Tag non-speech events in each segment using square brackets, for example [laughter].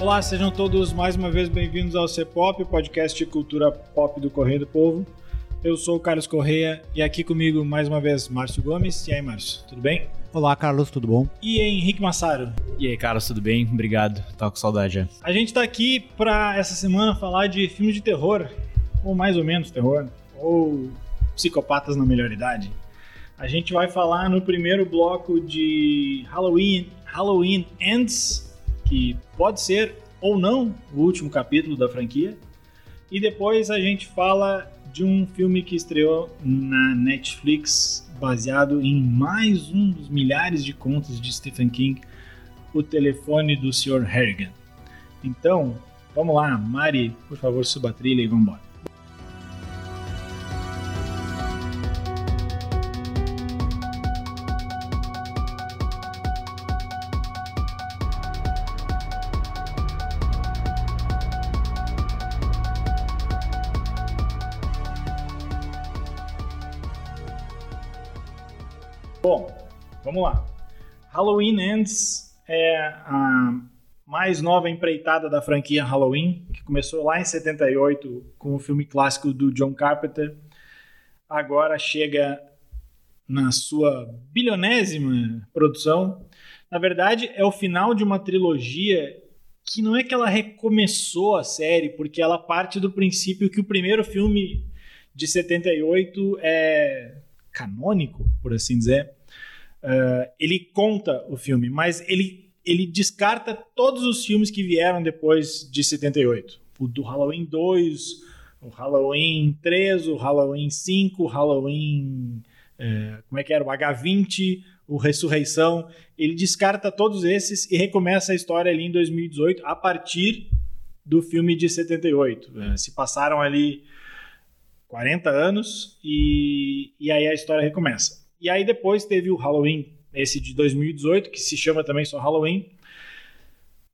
Olá, sejam todos mais uma vez bem-vindos ao C-Pop, podcast de cultura pop do Correio do Povo. Eu sou o Carlos Correia e aqui comigo mais uma vez Márcio Gomes. E aí, Márcio, tudo bem? Olá, Carlos, tudo bom? E Henrique Massaro. E aí, Carlos, tudo bem? Obrigado. Tava com saudade já. A gente tá aqui pra essa semana falar de filmes de terror, ou mais ou menos terror, ou psicopatas na melhor idade. A gente vai falar no primeiro bloco de Halloween, Halloween Ends, que pode ser ou não o último capítulo da franquia. E depois a gente fala de um filme que estreou na Netflix, baseado em mais um dos milhares de contos de Stephen King, O Telefone do Sr. Harrigan. Então, vamos lá, Mari, por favor, suba a trilha e vamos embora. Halloween Ends é a mais nova empreitada da franquia Halloween, que começou lá em 78 com o filme clássico do John Carpenter. Agora chega na sua bilionésima produção. Na verdade, é o final de uma trilogia que não é que ela recomeçou a série, porque ela parte do princípio que o primeiro filme de 78 é canônico, por assim dizer. Uh, ele conta o filme, mas ele, ele descarta todos os filmes que vieram depois de 78. O do Halloween 2, o Halloween 3, o Halloween 5, o Halloween. Uh, como é que era? O H20, o Ressurreição. Ele descarta todos esses e recomeça a história ali em 2018, a partir do filme de 78. Uh, se passaram ali 40 anos e, e aí a história recomeça. E aí depois teve o Halloween, esse de 2018, que se chama também só Halloween.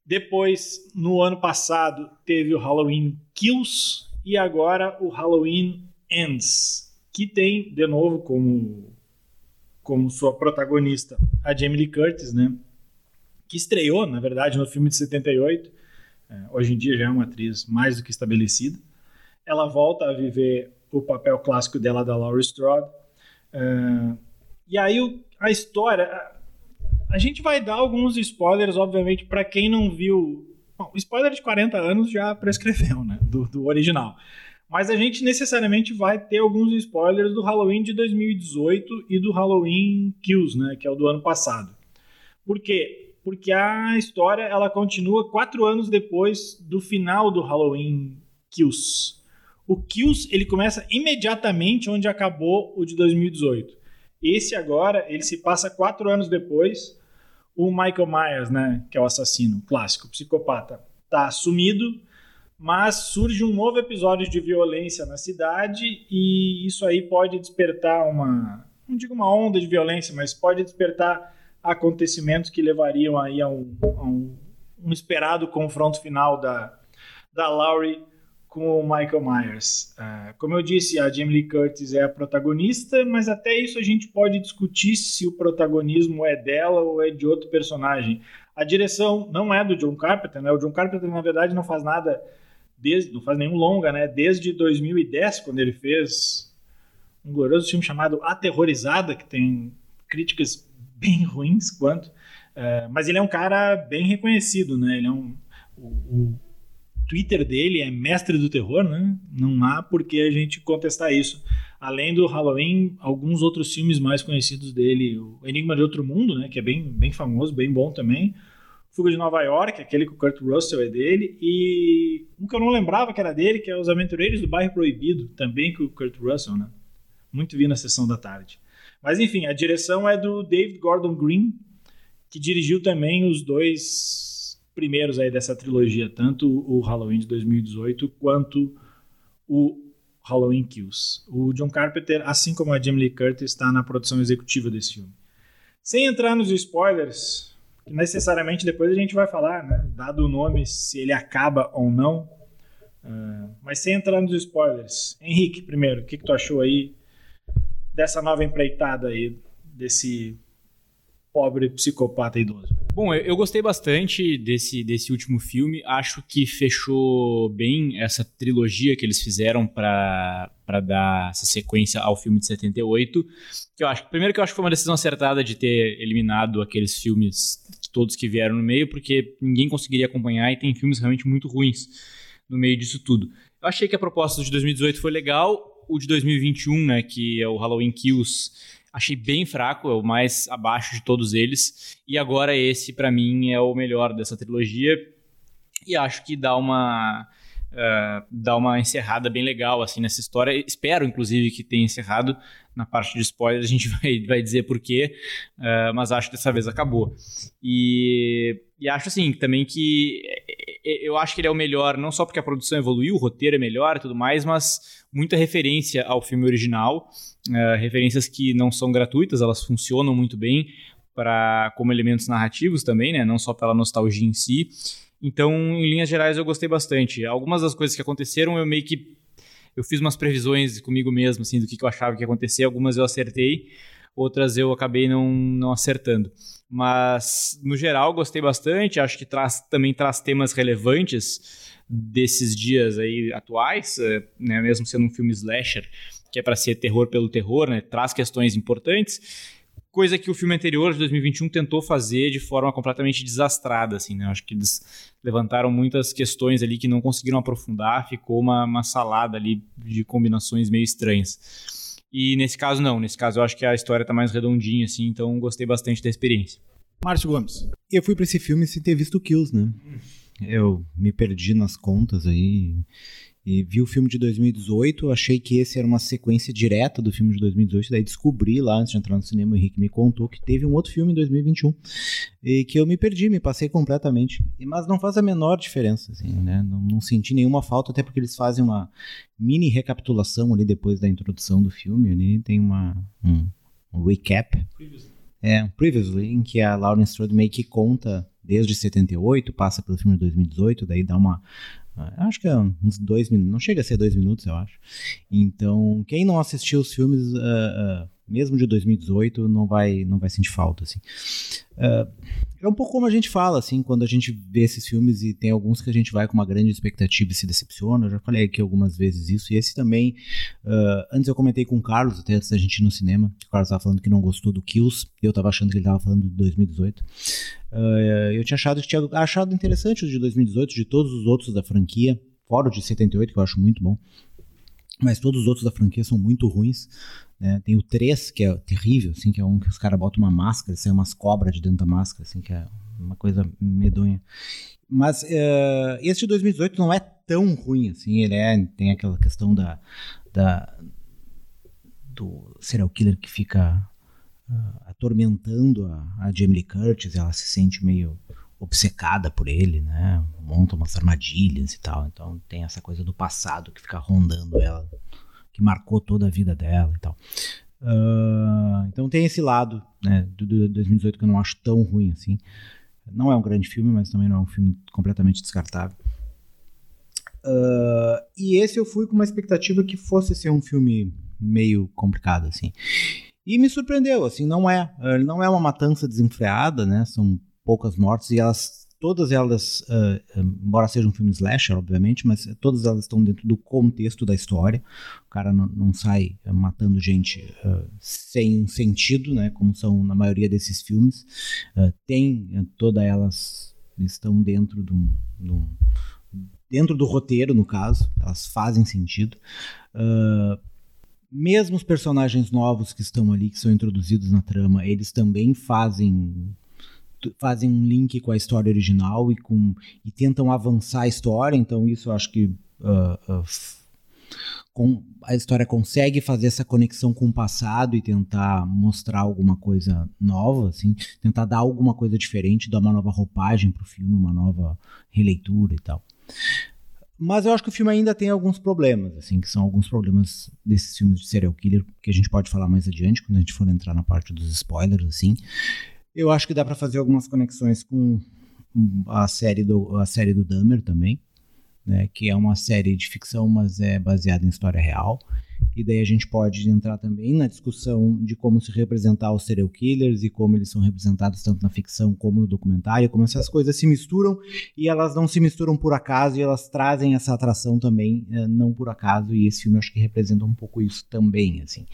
Depois, no ano passado, teve o Halloween Kills e agora o Halloween Ends, que tem, de novo, como, como sua protagonista a Jamie Lee Curtis, né? Que estreou, na verdade, no filme de 78. É, hoje em dia já é uma atriz mais do que estabelecida. Ela volta a viver o papel clássico dela da Laurie Strode. Uh, e aí o, a história. A, gente vai dar alguns spoilers, obviamente, para quem não viu. Bom, spoiler de 40 anos já prescreveu, né? Do, do original. Mas a gente necessariamente vai ter alguns spoilers do Halloween de 2018 e do Halloween Kills, né? Que é o do ano passado. Por quê? Porque a história ela continua quatro anos depois do final do Halloween Kills. O Kills ele começa imediatamente onde acabou o de 2018. Esse agora ele se passa quatro anos depois. O Michael Myers, né, que é o assassino clássico, psicopata, tá sumido, mas surge um novo episódio de violência na cidade e isso aí pode despertar uma, não digo uma onda de violência, mas pode despertar acontecimentos que levariam aí a um, a um, um esperado confronto final da, da Laurie com o Michael Myers. Uh, como eu disse, a Jamie Lee Curtis é a protagonista, mas até isso a gente pode discutir se o protagonismo é dela ou é de outro personagem. A direção não é do John Carpenter, né? O John Carpenter na verdade não faz nada desde, não faz nenhum longa, né? Desde 2010, quando ele fez um glorioso filme chamado Aterrorizada, que tem críticas bem ruins quanto, uh, mas ele é um cara bem reconhecido, né? Ele é um o, Twitter dele é mestre do terror, né? Não há por que a gente contestar isso. Além do Halloween, alguns outros filmes mais conhecidos dele, o Enigma de Outro Mundo, né? Que é bem, bem famoso, bem bom também. Fuga de Nova York, aquele com o Kurt Russell é dele. E um que eu não lembrava que era dele, que é Os Aventureiros do Bairro Proibido, também com o Kurt Russell, né? Muito vi na sessão da tarde. Mas enfim, a direção é do David Gordon Green, que dirigiu também os dois primeiros aí dessa trilogia, tanto o Halloween de 2018 quanto o Halloween Kills. O John Carpenter, assim como a Jamie Lee Curtis, está na produção executiva desse filme. Sem entrar nos spoilers, que necessariamente depois a gente vai falar, né? Dado o nome, se ele acaba ou não. Uh, mas sem entrar nos spoilers. Henrique, primeiro, o que, que tu achou aí dessa nova empreitada aí, desse pobre psicopata idoso? Bom, eu gostei bastante desse, desse último filme. Acho que fechou bem essa trilogia que eles fizeram para dar essa sequência ao filme de 78. Que eu acho, primeiro que eu acho que foi uma decisão acertada de ter eliminado aqueles filmes todos que vieram no meio, porque ninguém conseguiria acompanhar e tem filmes realmente muito ruins no meio disso tudo. Eu achei que a proposta de 2018 foi legal. O de 2021, né, que é o Halloween Kills, achei bem fraco, é o mais abaixo de todos eles. E agora esse, para mim, é o melhor dessa trilogia. E acho que dá uma. Uh, dá uma encerrada bem legal assim nessa história. Espero, inclusive, que tenha encerrado. Na parte de spoilers a gente [laughs] vai, vai dizer porquê, uh, mas acho que dessa vez acabou. E, e acho assim também que eu acho que ele é o melhor, não só porque a produção evoluiu, o roteiro é melhor e tudo mais, mas muita referência ao filme original, uh, referências que não são gratuitas, elas funcionam muito bem para como elementos narrativos também, né? Não só pela nostalgia em si. Então, em linhas gerais, eu gostei bastante. Algumas das coisas que aconteceram, eu meio que eu fiz umas previsões comigo mesmo, assim, do que, eu achava que ia acontecer. Algumas eu acertei, outras eu acabei não, não acertando. Mas, no geral, gostei bastante. Acho que traz, também traz temas relevantes desses dias aí atuais, eh, né? mesmo sendo um filme slasher, que é para ser terror pelo terror, né? traz questões importantes. Coisa que o filme anterior, de 2021, tentou fazer de forma completamente desastrada. Assim, né? Acho que eles levantaram muitas questões ali que não conseguiram aprofundar, ficou uma, uma salada ali de combinações meio estranhas. E nesse caso, não. Nesse caso, eu acho que a história tá mais redondinha, assim, então gostei bastante da experiência. Márcio Gomes. Eu fui para esse filme sem ter visto Kills, né? Eu me perdi nas contas aí e vi o filme de 2018, achei que esse era uma sequência direta do filme de 2018, daí descobri lá antes de entrar no cinema, o Henrique me contou que teve um outro filme em 2021 e que eu me perdi, me passei completamente. Mas não faz a menor diferença, assim, né? Não, não senti nenhuma falta, até porque eles fazem uma mini recapitulação ali depois da introdução do filme, ali tem uma um, um recap. Previously. É, um previously, em que a Lauren Strode meio que conta desde 78, passa pelo filme de 2018, daí dá uma Acho que é uns dois minutos, não chega a ser dois minutos, eu acho. Então, quem não assistiu os filmes, uh, uh, mesmo de 2018, não vai, não vai sentir falta, assim. Uh, é um pouco como a gente fala, assim, quando a gente vê esses filmes e tem alguns que a gente vai com uma grande expectativa e se decepciona. Eu já falei aqui algumas vezes isso. E esse também, uh, antes eu comentei com o Carlos, até antes da gente ir no cinema. O Carlos estava falando que não gostou do Kills, eu estava achando que ele estava falando de 2018. Uh, eu tinha achado tinha achado interessante os de 2018, de todos os outros da franquia, fora o de 78, que eu acho muito bom. Mas todos os outros da franquia são muito ruins. Né? Tem o 3, que é terrível, assim, que é um que os caras botam uma máscara, saem umas cobras de dentro da máscara, assim, que é uma coisa medonha. Mas uh, esse de 2018 não é tão ruim, assim, ele é, tem aquela questão da, da do serial killer que fica uh, atormentando a, a Jamie Lee Curtis, ela se sente meio obcecada por ele, né? Monta umas armadilhas e tal. Então tem essa coisa do passado que fica rondando ela que marcou toda a vida dela e tal. Uh, então tem esse lado né, do, do 2018 que eu não acho tão ruim assim. Não é um grande filme, mas também não é um filme completamente descartável. Uh, e esse eu fui com uma expectativa que fosse ser um filme meio complicado assim. E me surpreendeu, assim, não é, não é uma matança desenfreada, né? São poucas mortes e elas todas elas, uh, embora sejam um filme slasher, obviamente, mas todas elas estão dentro do contexto da história. O cara não, não sai matando gente uh, sem um sentido, né, como são na maioria desses filmes. Uh, tem, todas elas estão dentro de um, de um, dentro do roteiro, no caso, elas fazem sentido. mesmo os personagens novos que estão ali, que são introduzidos na trama, eles também fazem fazem um link com a história original e, com, e tentam avançar a história, então isso eu acho que uh, uh, com, a história consegue fazer essa conexão com o passado e tentar mostrar alguma coisa nova, assim, tentar dar alguma coisa diferente, dar uma nova roupagem para o filme, uma nova releitura e tal. Mas eu acho que o filme ainda tem alguns problemas, assim, que são alguns problemas desses filmes de serial killer que a gente pode falar mais adiante quando a gente for entrar na parte dos spoilers, assim. Eu acho que dá para fazer algumas conexões com a série do, a série do Dahmer também, né, que é uma série de ficção, mas é baseada em história real. E daí a gente pode entrar também na discussão de como se representar os serial killers e como eles são representados tanto na ficção como no documentário, como essas coisas se misturam e elas não se misturam por acaso e elas trazem essa atração também, é, não por acaso, e esse filme acho que representa um pouco isso também, assim.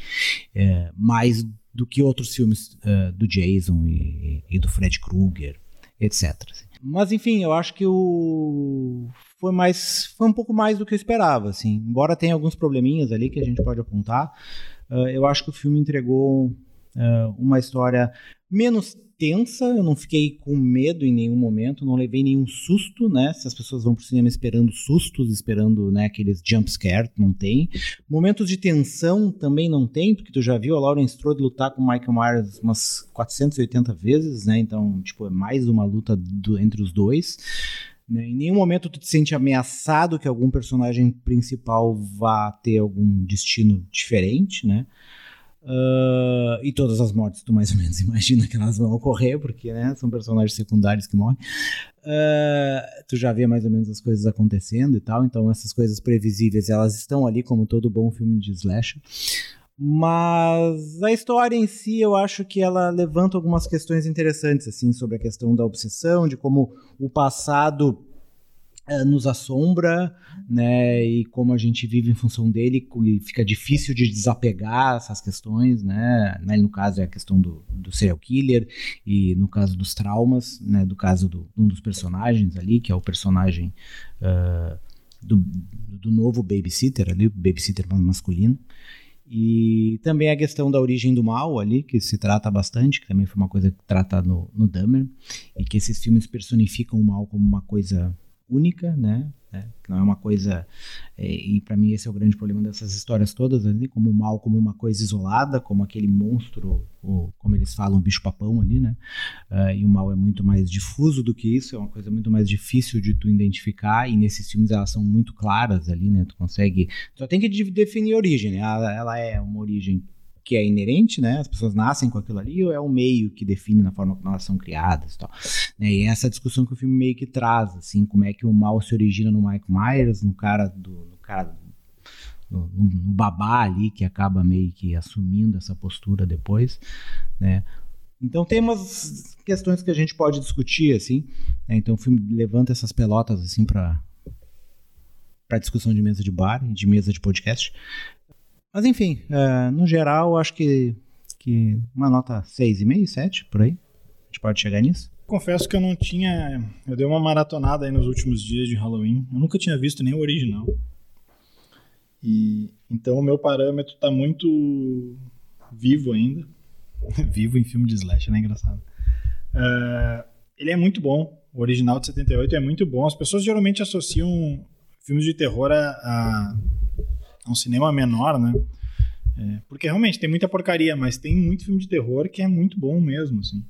É, mais do que outros filmes uh, do Jason e, e do Fred Krueger, etc. Mas enfim, eu acho que o foi mais foi um pouco mais do que eu esperava, assim. Embora tenha alguns probleminhas ali que a gente pode apontar, uh, eu acho que o filme entregou uh, uma história menos tensa, eu não fiquei com medo em nenhum momento, não levei nenhum susto, né? Se as pessoas vão pro cinema esperando sustos, esperando né, aqueles jump scare, não tem. Momentos de tensão também não tem, porque tu já viu a Lauren Strode lutar com o Michael Myers umas 480 vezes, né? Então, tipo, é mais uma luta do, entre os dois. Né? Em nenhum momento tu te sente ameaçado que algum personagem principal vá ter algum destino diferente, né? Uh, e todas as mortes tu mais ou menos [laughs] imagina que elas vão ocorrer, porque né, são personagens secundários que morrem. Uh, tu já vê mais ou menos as coisas acontecendo e tal, então essas coisas previsíveis elas estão ali como todo bom filme de slasher. Mas a história em si, eu acho que ela levanta algumas questões interessantes, assim, sobre a questão da obsessão, de como o passado nos assombra, né? E como a gente vive em função dele, fica difícil de desapegar essas questões, né? No caso é a questão do, do serial killer e no caso dos traumas, né? Do caso do um dos personagens ali, que é o personagem uh, do, do novo babysitter ali, babysitter masculino. E também a questão da origem do mal ali, que se trata bastante, que também foi uma coisa que trata no, no Dahmer, e que esses filmes personificam o mal como uma coisa única, né? É, não é uma coisa. É, e para mim esse é o grande problema dessas histórias todas, ali, como o mal como uma coisa isolada, como aquele monstro, ou, como eles falam, bicho-papão ali, né? Uh, e o mal é muito mais difuso do que isso, é uma coisa muito mais difícil de tu identificar, e nesses filmes elas são muito claras ali, né? Tu consegue. Só tem que definir a origem, né? Ela, ela é uma origem que é inerente, né? As pessoas nascem com aquilo ali, ou é o meio que define na forma como elas são criadas e tal. Né? E essa discussão que o filme meio que traz, assim, como é que o mal se origina no Mike Myers, no cara do. No cara no, no babá ali, que acaba meio que assumindo essa postura depois, né? Então tem umas questões que a gente pode discutir, assim. Né? Então o filme levanta essas pelotas, assim, para para discussão de mesa de bar, de mesa de podcast. Mas enfim, uh, no geral, acho que, que uma nota 6,5, 7, por aí. A gente pode chegar nisso. Confesso que eu não tinha. Eu dei uma maratonada aí nos últimos dias de Halloween. Eu nunca tinha visto nem o original. E então o meu parâmetro tá muito vivo ainda. [laughs] vivo em filme de slash, né? Engraçado. Uh, ele é muito bom. O original de 78 é muito bom. As pessoas geralmente associam filmes de terror a, a um cinema menor, né? É, porque realmente tem muita porcaria, mas tem muito filme de terror que é muito bom mesmo, assim.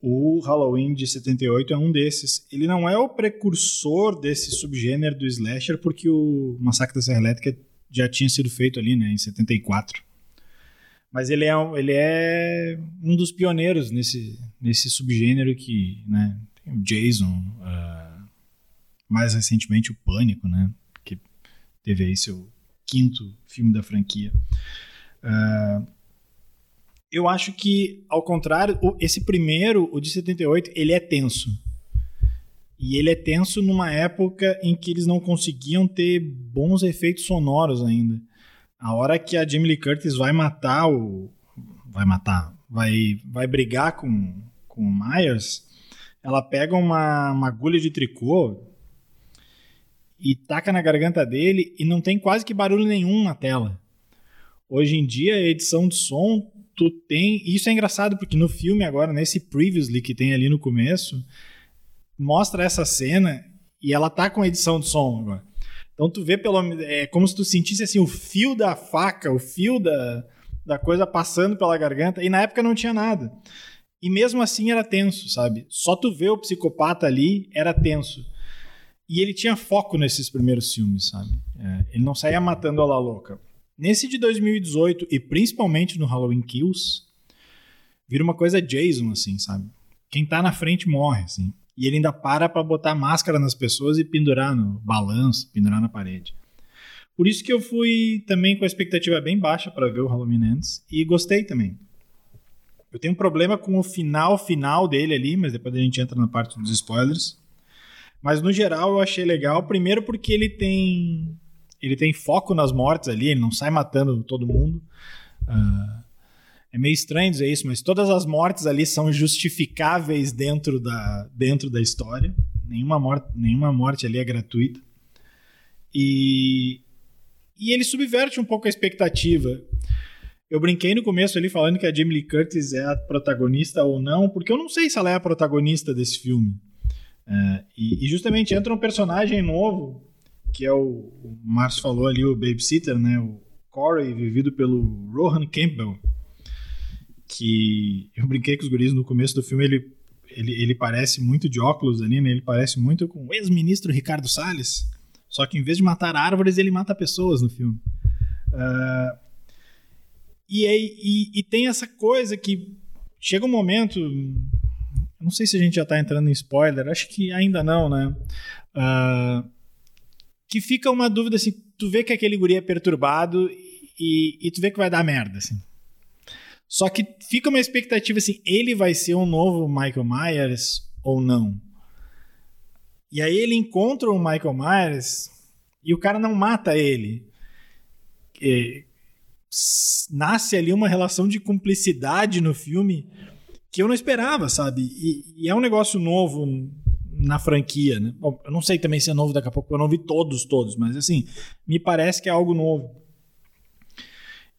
O Halloween de 78 é um desses. Ele não é o precursor desse subgênero do slasher, porque o Massacre da Serra Elétrica já tinha sido feito ali, né, em 74. Mas ele é, ele é um dos pioneiros nesse, nesse subgênero que, né, tem o Jason, uh, mais recentemente o Pânico, né, teve aí seu quinto filme da franquia. Uh, eu acho que, ao contrário, esse primeiro, o de 78, ele é tenso. E ele é tenso numa época em que eles não conseguiam ter bons efeitos sonoros ainda. A hora que a Jamie Lee Curtis vai matar o. Vai matar. Vai, vai brigar com, com o Myers. Ela pega uma, uma agulha de tricô, e taca na garganta dele e não tem quase que barulho nenhum na tela. Hoje em dia, edição de som, tu tem. Isso é engraçado, porque no filme agora, nesse previously que tem ali no começo, mostra essa cena e ela tá com edição de som agora. Então tu vê pelo é como se tu sentisse assim o fio da faca, o fio da, da coisa passando pela garganta e na época não tinha nada. E mesmo assim era tenso, sabe? Só tu vê o psicopata ali era tenso. E ele tinha foco nesses primeiros filmes, sabe? É, ele não saía matando a la louca. Nesse de 2018, e principalmente no Halloween Kills, vira uma coisa Jason, assim, sabe? Quem tá na frente morre, assim. E ele ainda para pra botar máscara nas pessoas e pendurar no balanço, pendurar na parede. Por isso que eu fui também com a expectativa bem baixa para ver o Halloween Ends e gostei também. Eu tenho um problema com o final final dele ali, mas depois a gente entra na parte dos spoilers. Mas no geral eu achei legal, primeiro porque ele tem ele tem foco nas mortes ali, ele não sai matando todo mundo. Uh, é meio estranho dizer isso, mas todas as mortes ali são justificáveis dentro da, dentro da história. Nenhuma morte, nenhuma morte ali é gratuita. E, e ele subverte um pouco a expectativa. Eu brinquei no começo ali falando que a Jamie Lee Curtis é a protagonista ou não, porque eu não sei se ela é a protagonista desse filme. É, e, e, justamente entra um personagem novo, que é o, o Márcio falou ali, o babysitter, né? O Corey, vivido pelo Rohan Campbell. Que eu brinquei com os guris no começo do filme, ele, ele, ele parece muito de óculos ali, né? Ele parece muito com o ex-ministro Ricardo Salles. Só que em vez de matar árvores, ele mata pessoas no filme. Uh, e, e, e tem essa coisa que chega um momento. Não sei se a gente já tá entrando em spoiler, acho que ainda não, né? Uh, que fica uma dúvida assim: tu vê que aquele guri é perturbado e, e tu vê que vai dar merda, assim. Só que fica uma expectativa assim: ele vai ser um novo Michael Myers ou não? E aí ele encontra o Michael Myers e o cara não mata ele. E nasce ali uma relação de cumplicidade no filme que eu não esperava, sabe? E, e, é um negócio novo na franquia, né? Bom, eu não sei também se é novo daqui a pouco, eu não vi todos, todos, mas assim, me parece que é algo novo.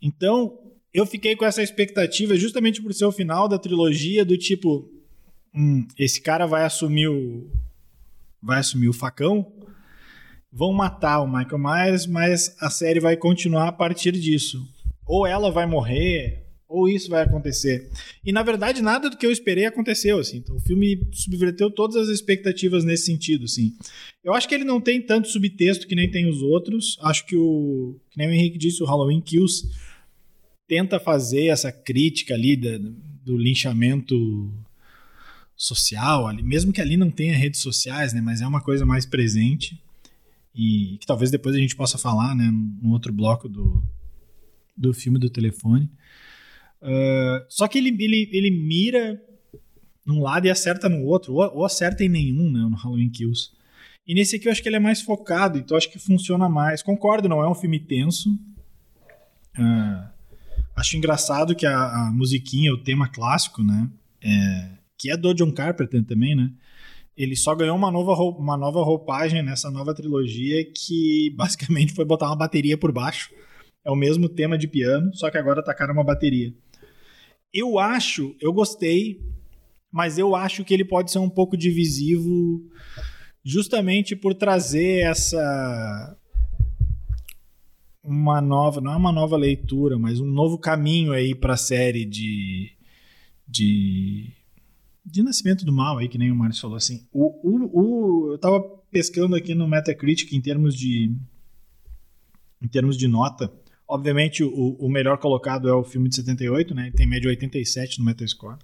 Então, eu fiquei com essa expectativa justamente por ser o final da trilogia do tipo, hum, esse cara vai assumir o vai assumir o facão, vão matar o Michael Myers, mas a série vai continuar a partir disso. Ou ela vai morrer, ou isso vai acontecer. E na verdade nada do que eu esperei aconteceu, assim. Então o filme subverteu todas as expectativas nesse sentido, assim. Eu acho que ele não tem tanto subtexto que nem tem os outros. Acho que o, que nem o Henrique disse, o Halloween Kills tenta fazer essa crítica ali da, do linchamento social, ali, mesmo que ali não tenha redes sociais, né, mas é uma coisa mais presente e que talvez depois a gente possa falar, né, no outro bloco do, do filme do telefone. Uh, só que ele, ele, ele mira num lado e acerta no outro, ou, ou acerta em nenhum, né, no Halloween Kills. E nesse aqui eu acho que ele é mais focado, então acho que funciona mais. Concordo, não é um filme tenso. Uh, acho engraçado que a, a, musiquinha, o tema clássico, né, é, que é do John Carpenter também, né? Ele só ganhou uma nova, uma nova roupagem nessa nova trilogia que [laughs] basicamente foi botar uma bateria por baixo. É o mesmo tema de piano, só que agora tacaram uma bateria. Eu acho, eu gostei, mas eu acho que ele pode ser um pouco divisivo justamente por trazer essa uma nova, não é uma nova leitura, mas um novo caminho aí para a série de de de Nascimento do Mal aí, que nem o Márcio falou assim. O, o, o, eu tava pescando aqui no Metacritic em termos de em termos de nota. Obviamente, o, o melhor colocado é o filme de 78, né? Ele tem média 87 no Metascore.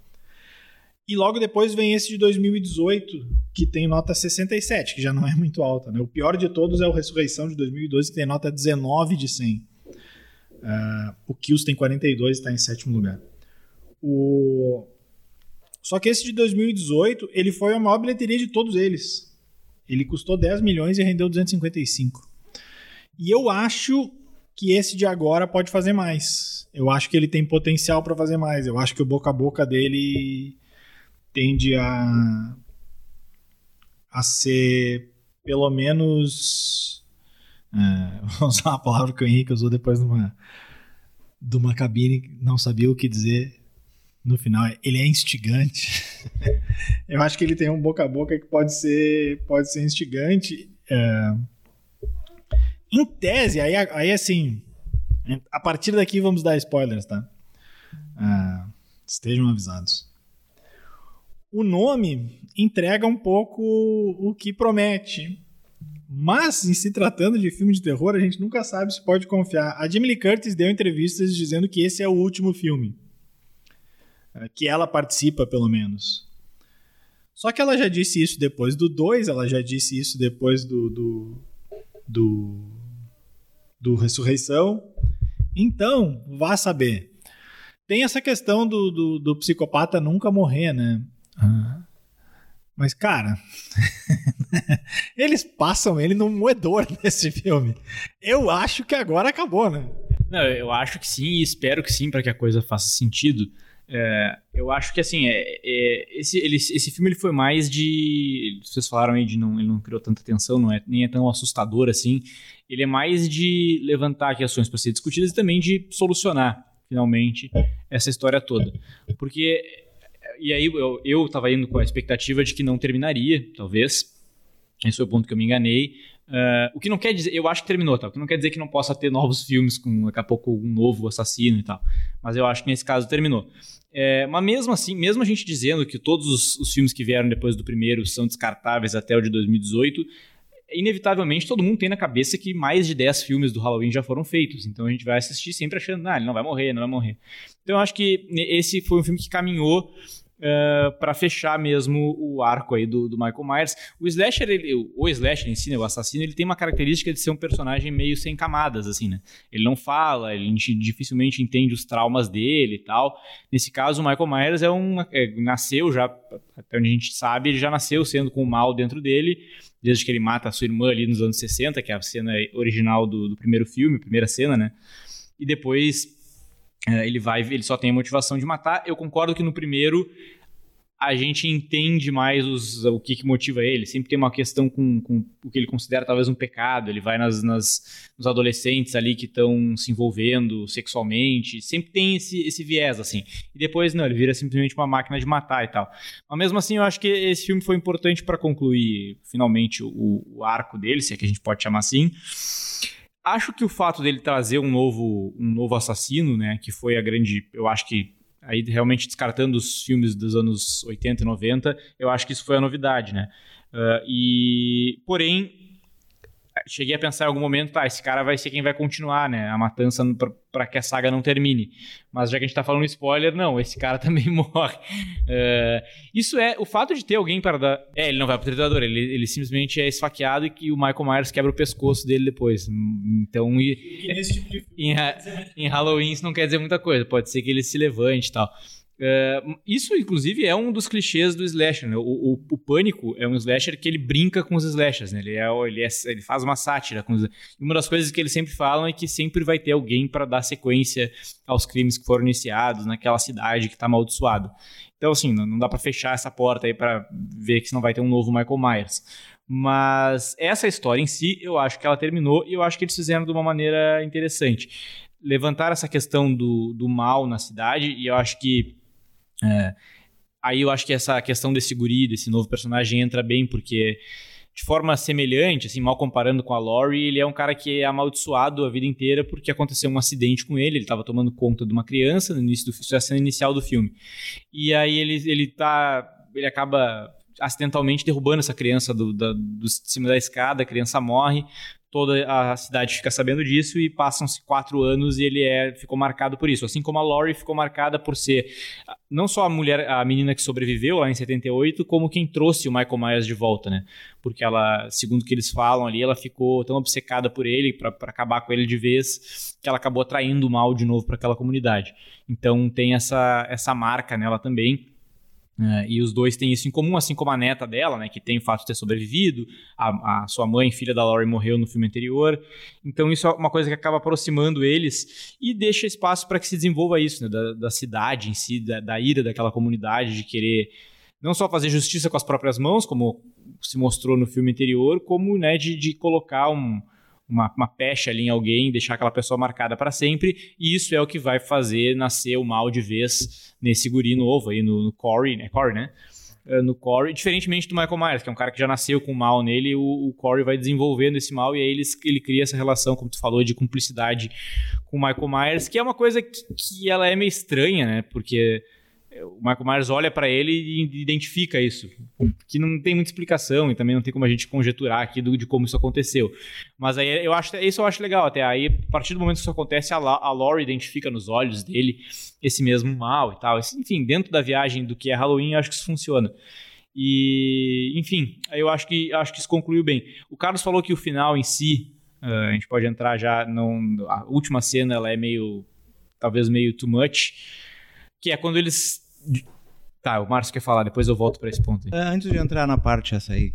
E logo depois vem esse de 2018, que tem nota 67, que já não é muito alta. Né? O pior de todos é o Ressurreição de 2012, que tem nota 19 de 100. Uh, o Kills tem 42 e está em sétimo lugar. O, só que esse de 2018, ele foi a maior bilheteria de todos eles. Ele custou 10 milhões e rendeu 255. E eu acho que esse de agora pode fazer mais. Eu acho que ele tem potencial para fazer mais. Eu acho que o boca a boca dele tende a a ser pelo menos é, [laughs] vamos usar uma palavra que o Henrique usou depois numa de uma cabine, não sabia o que dizer no final. Ele é instigante. [laughs] Eu acho que ele tem um boca a boca que pode ser, pode ser instigante. É... Em tese, aí, aí assim, a partir daqui vamos dar spoilers, tá? É... Estejam avisados. O nome entrega um pouco o que promete. Mas, em se tratando de filme de terror, a gente nunca sabe se pode confiar. A Jamie Lee Curtis deu entrevistas dizendo que esse é o último filme. É, que ela participa, pelo menos. Só que ela já disse isso depois do 2, ela já disse isso depois do, do, do, do Ressurreição. Então, vá saber. Tem essa questão do, do, do psicopata nunca morrer, né? Ah. Mas, cara, [laughs] eles passam ele no moedor [laughs] nesse filme. Eu acho que agora acabou, né? Não, eu acho que sim e espero que sim para que a coisa faça sentido. É, eu acho que assim, é, é, esse, ele, esse filme ele foi mais de. Vocês falaram aí de não, ele não criou tanta tensão, não é, nem é tão assustador assim. Ele é mais de levantar questões para serem discutidas e também de solucionar, finalmente, essa história toda. Porque. E aí eu, eu tava indo com a expectativa de que não terminaria, talvez. Esse foi o ponto que eu me enganei. Uh, o que não quer dizer, eu acho que terminou, tá? O que não quer dizer que não possa ter novos filmes com daqui a pouco um novo assassino e tal. Mas eu acho que nesse caso terminou. É, mas mesmo assim, mesmo a gente dizendo que todos os, os, filmes que vieram depois do primeiro são descartáveis até o de 2018, inevitavelmente todo mundo tem na cabeça que mais de 10 filmes do Halloween já foram feitos. Então a gente vai assistir sempre achando, ah, ele não vai morrer, não vai morrer. Então eu acho que esse foi um filme que caminhou uh, eh, para fechar mesmo o arco aí do, do Michael Myers. O Slasher, ele, o Slasher em si, né, o assassino, ele tem uma característica de ser um personagem meio sem camadas, assim, né? Ele não fala, ele dificilmente entende os traumas dele e tal. Nesse caso, o Michael Myers é um, é, nasceu já, até onde a gente sabe, ele já nasceu sendo com o mal dentro dele, desde que ele mata a sua irmã ali nos anos 60, que é a cena original do, do primeiro filme, primeira cena, né? E depois ele vai, ele só tem a motivação de matar. Eu concordo que no primeiro a gente entende mais os, o que, que motiva ele. Sempre tem uma questão com, com, o que ele considera talvez um pecado. Ele vai nas, nas nos adolescentes ali que estão se envolvendo sexualmente. Sempre tem esse, esse viés, assim. E depois, não, ele vira simplesmente uma máquina de matar e tal. Mas mesmo assim, eu acho que esse filme foi importante para concluir finalmente o, o arco dele, se é que a gente pode chamar assim. Acho que o fato dele trazer um novo, um novo assassino, né, que foi a grande, eu acho que aí realmente descartando os filmes dos anos 80 e 90, eu acho que isso foi a novidade, né? Uh, e porém cheguei a pensar em algum momento, tá, esse cara vai ser quem vai continuar, né, a matança para que a saga não termine. Mas já que a gente tá falando spoiler, não, esse cara [laughs] também morre. Uh, isso é, o fato de ter alguém para dar... É, ele não vai pro tritador, ele, ele simplesmente é esfaqueado e que o Michael Myers quebra o pescoço dele depois. Então, e, tipo em, em Halloween isso não quer dizer muita coisa, pode ser que ele se levante e tal. Uh, isso, inclusive, é um dos clichês do slasher. Né? O, o, o, Pânico é um slasher que ele brinca com os slashers. Né? Ele, é, ele, é, ele faz uma sátira. Com os... Uma das coisas que eles sempre falam é que sempre vai ter alguém para dar sequência aos crimes que foram iniciados naquela cidade que está amaldiçoada. Então, assim, não, não dá para fechar essa porta aí para ver que não vai ter um novo Michael Myers. Mas essa história em si, eu acho que ela terminou e eu acho que eles fizeram de uma maneira interessante. Levantar essa questão do, do mal na cidade, e eu acho que é, aí eu acho que essa questão desse guri, desse novo personagem, entra bem, porque de forma semelhante, assim, mal comparando com a Laurie, ele é um cara que é amaldiçoado a vida inteira porque aconteceu um acidente com ele, ele estava tomando conta de uma criança no início do isso é a cena inicial do filme. E aí ele, ele tá. ele acaba acidentalmente derrubando essa criança do, da, do, de cima da escada, a criança morre, toda a cidade fica sabendo disso e passam-se quatro anos e ele é, ficou marcado por isso. Assim como a Laurie ficou marcada por ser não só a mulher, a menina que sobreviveu lá em 78, como quem trouxe o Michael Myers de volta, né? Porque ela, segundo o que eles falam ali, ela ficou tão obcecada por ele para acabar com ele de vez que ela acabou atraindo o mal de novo para aquela comunidade. Então tem essa essa marca nela também. É, e os dois têm isso em comum, assim como a neta dela, né, que tem o fato de ter sobrevivido, a, a, sua mãe, filha da Laurie, morreu no filme anterior. Então isso é uma coisa que acaba aproximando eles e deixa espaço para que se desenvolva isso, né, da, da cidade em si, da, da, ira daquela comunidade de querer não só fazer justiça com as próprias mãos, como se mostrou no filme anterior, como né, de, de colocar um, uma, uma pecha ali em alguém, deixar aquela pessoa marcada para sempre, e isso é o que vai fazer nascer o mal de vez nesse guri novo aí, no, no Corey, né? Corey, né? Uh, no Corey, diferentemente do Michael Myers, que é um cara que já nasceu com mal nele, o, o Corey vai desenvolvendo esse mal e aí ele, ele cria essa relação, como tu falou, de cumplicidade com o Michael Myers, que é uma coisa que, que ela é meio estranha, né? Porque o Michael Myers olha para ele e identifica isso, que não tem muita explicação e também não tem como a gente conjeturar aqui do, de como isso aconteceu. Mas aí eu acho isso eu acho legal até aí a partir do momento que isso acontece a, a Laurie identifica nos olhos dele esse mesmo mal e tal. Enfim, dentro da viagem do que é Halloween, eu acho que isso funciona. E, enfim, eu acho que acho que isso concluiu bem. O Carlos falou que o final em si Uh, a gente pode entrar já. Não, a última cena ela é meio. talvez meio too much. Que é quando eles. Tá, o Márcio quer falar, depois eu volto para esse ponto aí. Uh, antes de entrar na parte essa aí,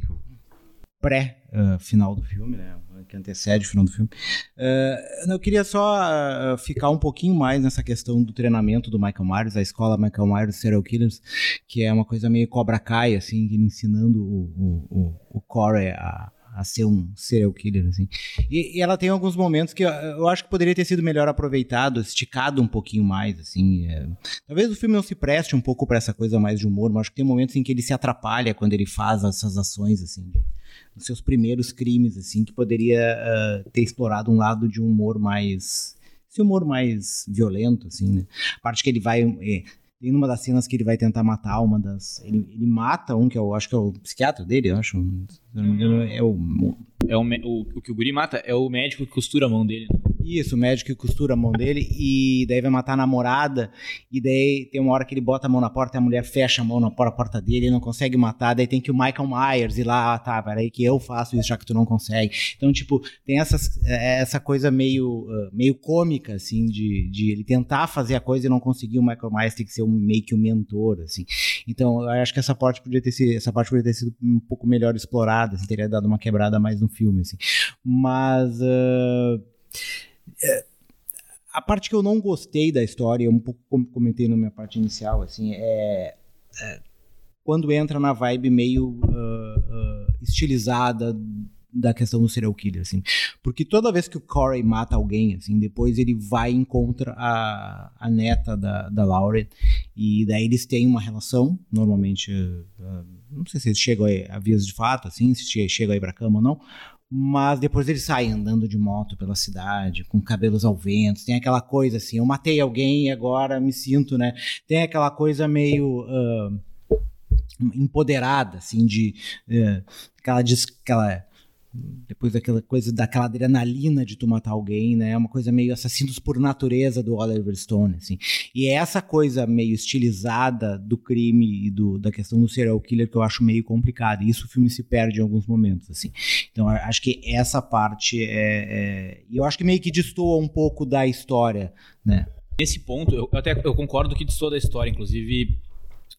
pré-final uh, do filme, né? Que antecede o final do filme. Uh, eu queria só ficar um pouquinho mais nessa questão do treinamento do Michael Myers, a escola Michael Myers Serial Killers, que é uma coisa meio Cobra Kai, assim, ensinando o, o, o, o Corey a, a ser um serial killer, assim. E, e, ela tem alguns momentos que eu, eu, acho que poderia ter sido melhor aproveitado, esticado um pouquinho mais, assim. É. Talvez o filme não se preste um pouco para essa coisa mais de humor, mas acho que tem momentos em que ele se atrapalha quando ele faz essas ações, assim. Nos seus primeiros crimes, assim, que poderia uh, ter explorado um lado de humor mais esse humor mais violento, assim, né? A parte que ele vai. É, tem numa das cenas que ele vai tentar matar uma das. Ele, ele mata um, que eu acho que é o psiquiatra dele, eu acho. Se não me engano, é o. É o, o, o que o Guri mata é o médico que costura a mão dele. Né? Isso, o médico que costura a mão dele e daí vai matar a namorada. E daí tem uma hora que ele bota a mão na porta e a mulher fecha a mão na porta dele, ele não consegue matar. Daí tem que o Michael Myers ir lá, ah, tá, peraí, que eu faço isso já que tu não consegue. Então, tipo, tem essas, é, essa coisa meio, meio cômica, assim, de, de ele tentar fazer a coisa e não conseguir. O Michael Myers tem que ser um, meio que o um mentor, assim. Então, eu acho que essa parte podia ter sido, essa parte podia ter sido um pouco melhor explorada, assim, teria dado uma quebrada mais no filme, assim. Mas. Uh, a parte que eu não gostei da história, um pouco como comentei na minha parte inicial, assim, é, é quando entra na vibe meio uh, uh, estilizada da questão do serial killer, assim. Porque toda vez que o Corey mata alguém, assim, depois ele vai e encontra a, a neta da, da Lauren e daí eles têm uma relação, normalmente, uh, não sei se eles chegam a, a vias de fato, assim, se chegam aí pra cama ou não, mas depois ele sai andando de moto pela cidade, com cabelos ao vento. Tem aquela coisa assim: eu matei alguém e agora me sinto, né? Tem aquela coisa meio. Uh, empoderada, assim, de. Uh, aquela, aquela depois daquela coisa, daquela adrenalina de tu matar alguém, né? É uma coisa meio assassinos por natureza do Oliver Stone, assim. E é essa coisa meio estilizada do crime e do, da questão do serial killer que eu acho meio complicada. E isso o filme se perde em alguns momentos, assim. Então, acho que essa parte é... é e eu acho que meio que destoa um pouco da história, né? Nesse ponto, eu até eu concordo que destoa da história, inclusive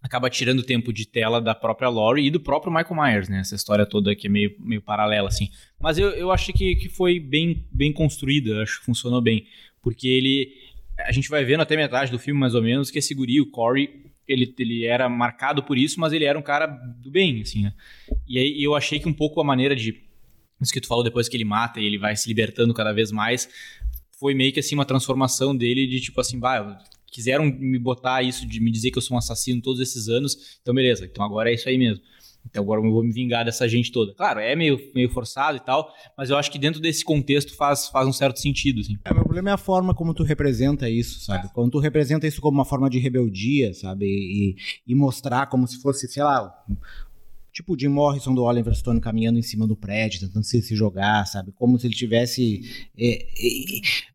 acaba tirando tempo de tela da própria Laurie e do próprio Michael Myers, né? Essa história toda aqui é meio, meio paralela, assim. Mas eu, eu achei que, que foi bem, bem construída, acho que funcionou bem. Porque ele. A gente vai vendo até metade do filme, mais ou menos, que esse guri, o Corey, ele, ele era marcado por isso, mas ele era um cara do bem, assim, né? E aí eu achei que um pouco a maneira de. Isso que tu falou depois que ele mata e ele vai se libertando cada vez mais, foi meio que assim uma transformação dele de tipo assim, vai, quiseram me botar isso de me dizer que eu sou um assassino todos esses anos, então beleza, então agora é isso aí mesmo. Então agora eu vou me vingar dessa gente toda. Claro, é meio, meio forçado e tal, mas eu acho que dentro desse contexto faz, faz um certo sentido, assim. É, meu problema é a forma como tu representa isso, sabe? Quando tu representa isso como uma forma de rebeldia, sabe? E, e mostrar como se fosse, sei lá, tipo o Jim Morrison do Oliver Stone caminhando em cima do prédio, tentando se, se jogar, sabe? Como se ele tivesse... É,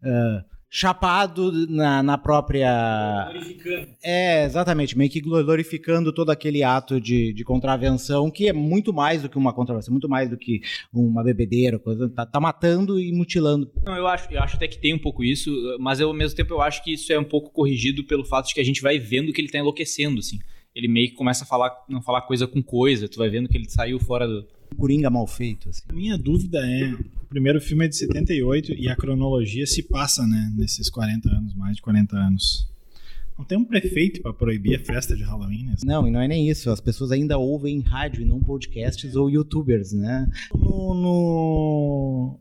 é, uh, chapado na, na própria. Glorificando. É, exatamente, meio que glorificando todo aquele ato de, de contravenção, que é muito mais do que uma contravenção, muito mais do que uma bebedeira, coisa, tá, tá matando e mutilando. Não, eu acho, eu acho até que tem um pouco isso, mas eu, ao mesmo tempo eu acho que isso é um pouco corrigido pelo fato de que a gente vai vendo que ele tá enlouquecendo, assim. Ele meio que começa a falar, não falar coisa com coisa, tu vai vendo que ele saiu fora do. Coringa mal feito. Assim. Minha dúvida é primeiro filme é de 78 e a cronologia se passa, né, nesses 40 anos, mais de 40 anos. Não tem um prefeito para proibir a festa de Halloween, né? Não, e não é nem isso. As pessoas ainda ouvem rádio e não podcasts ou youtubers, né? No, no...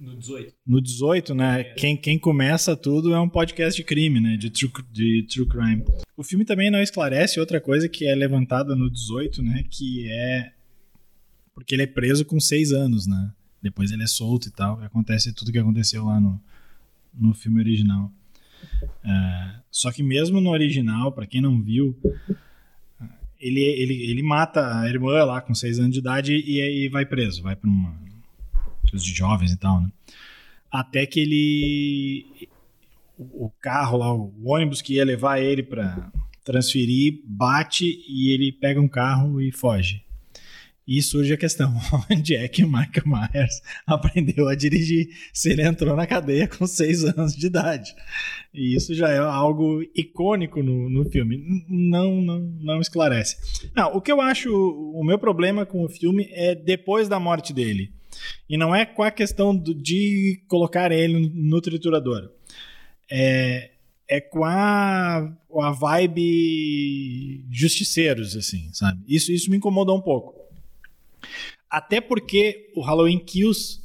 no 18. No 18, né? Quem, quem começa tudo é um podcast de crime, né? De true, de true crime. O filme também não esclarece outra coisa que é levantada no 18, né? Que é. Porque ele é preso com seis anos, né? Depois ele é solto e tal. E acontece tudo que aconteceu lá no, no filme original. É, só que mesmo no original, para quem não viu, ele, ele, ele mata a irmã lá com seis anos de idade e, e vai preso, vai para uma os de jovens e tal, né? Até que ele o, carro lá, o ônibus que ia levar ele para transferir bate e ele pega um carro e foge. E surge a questão: [laughs] onde é que o Michael Myers [laughs] aprendeu a dirigir se ele entrou na cadeia com seis anos de idade? E isso já é algo icônico no, no filme. Não, não, não esclarece. Não, o que eu acho, o meu problema com o filme é depois da morte dele. E não é com a questão do, de colocar ele no triturador. É, é com a, a vibe justiceiros, assim, sabe? Isso, isso me incomodou um pouco. Até porque o Halloween Kills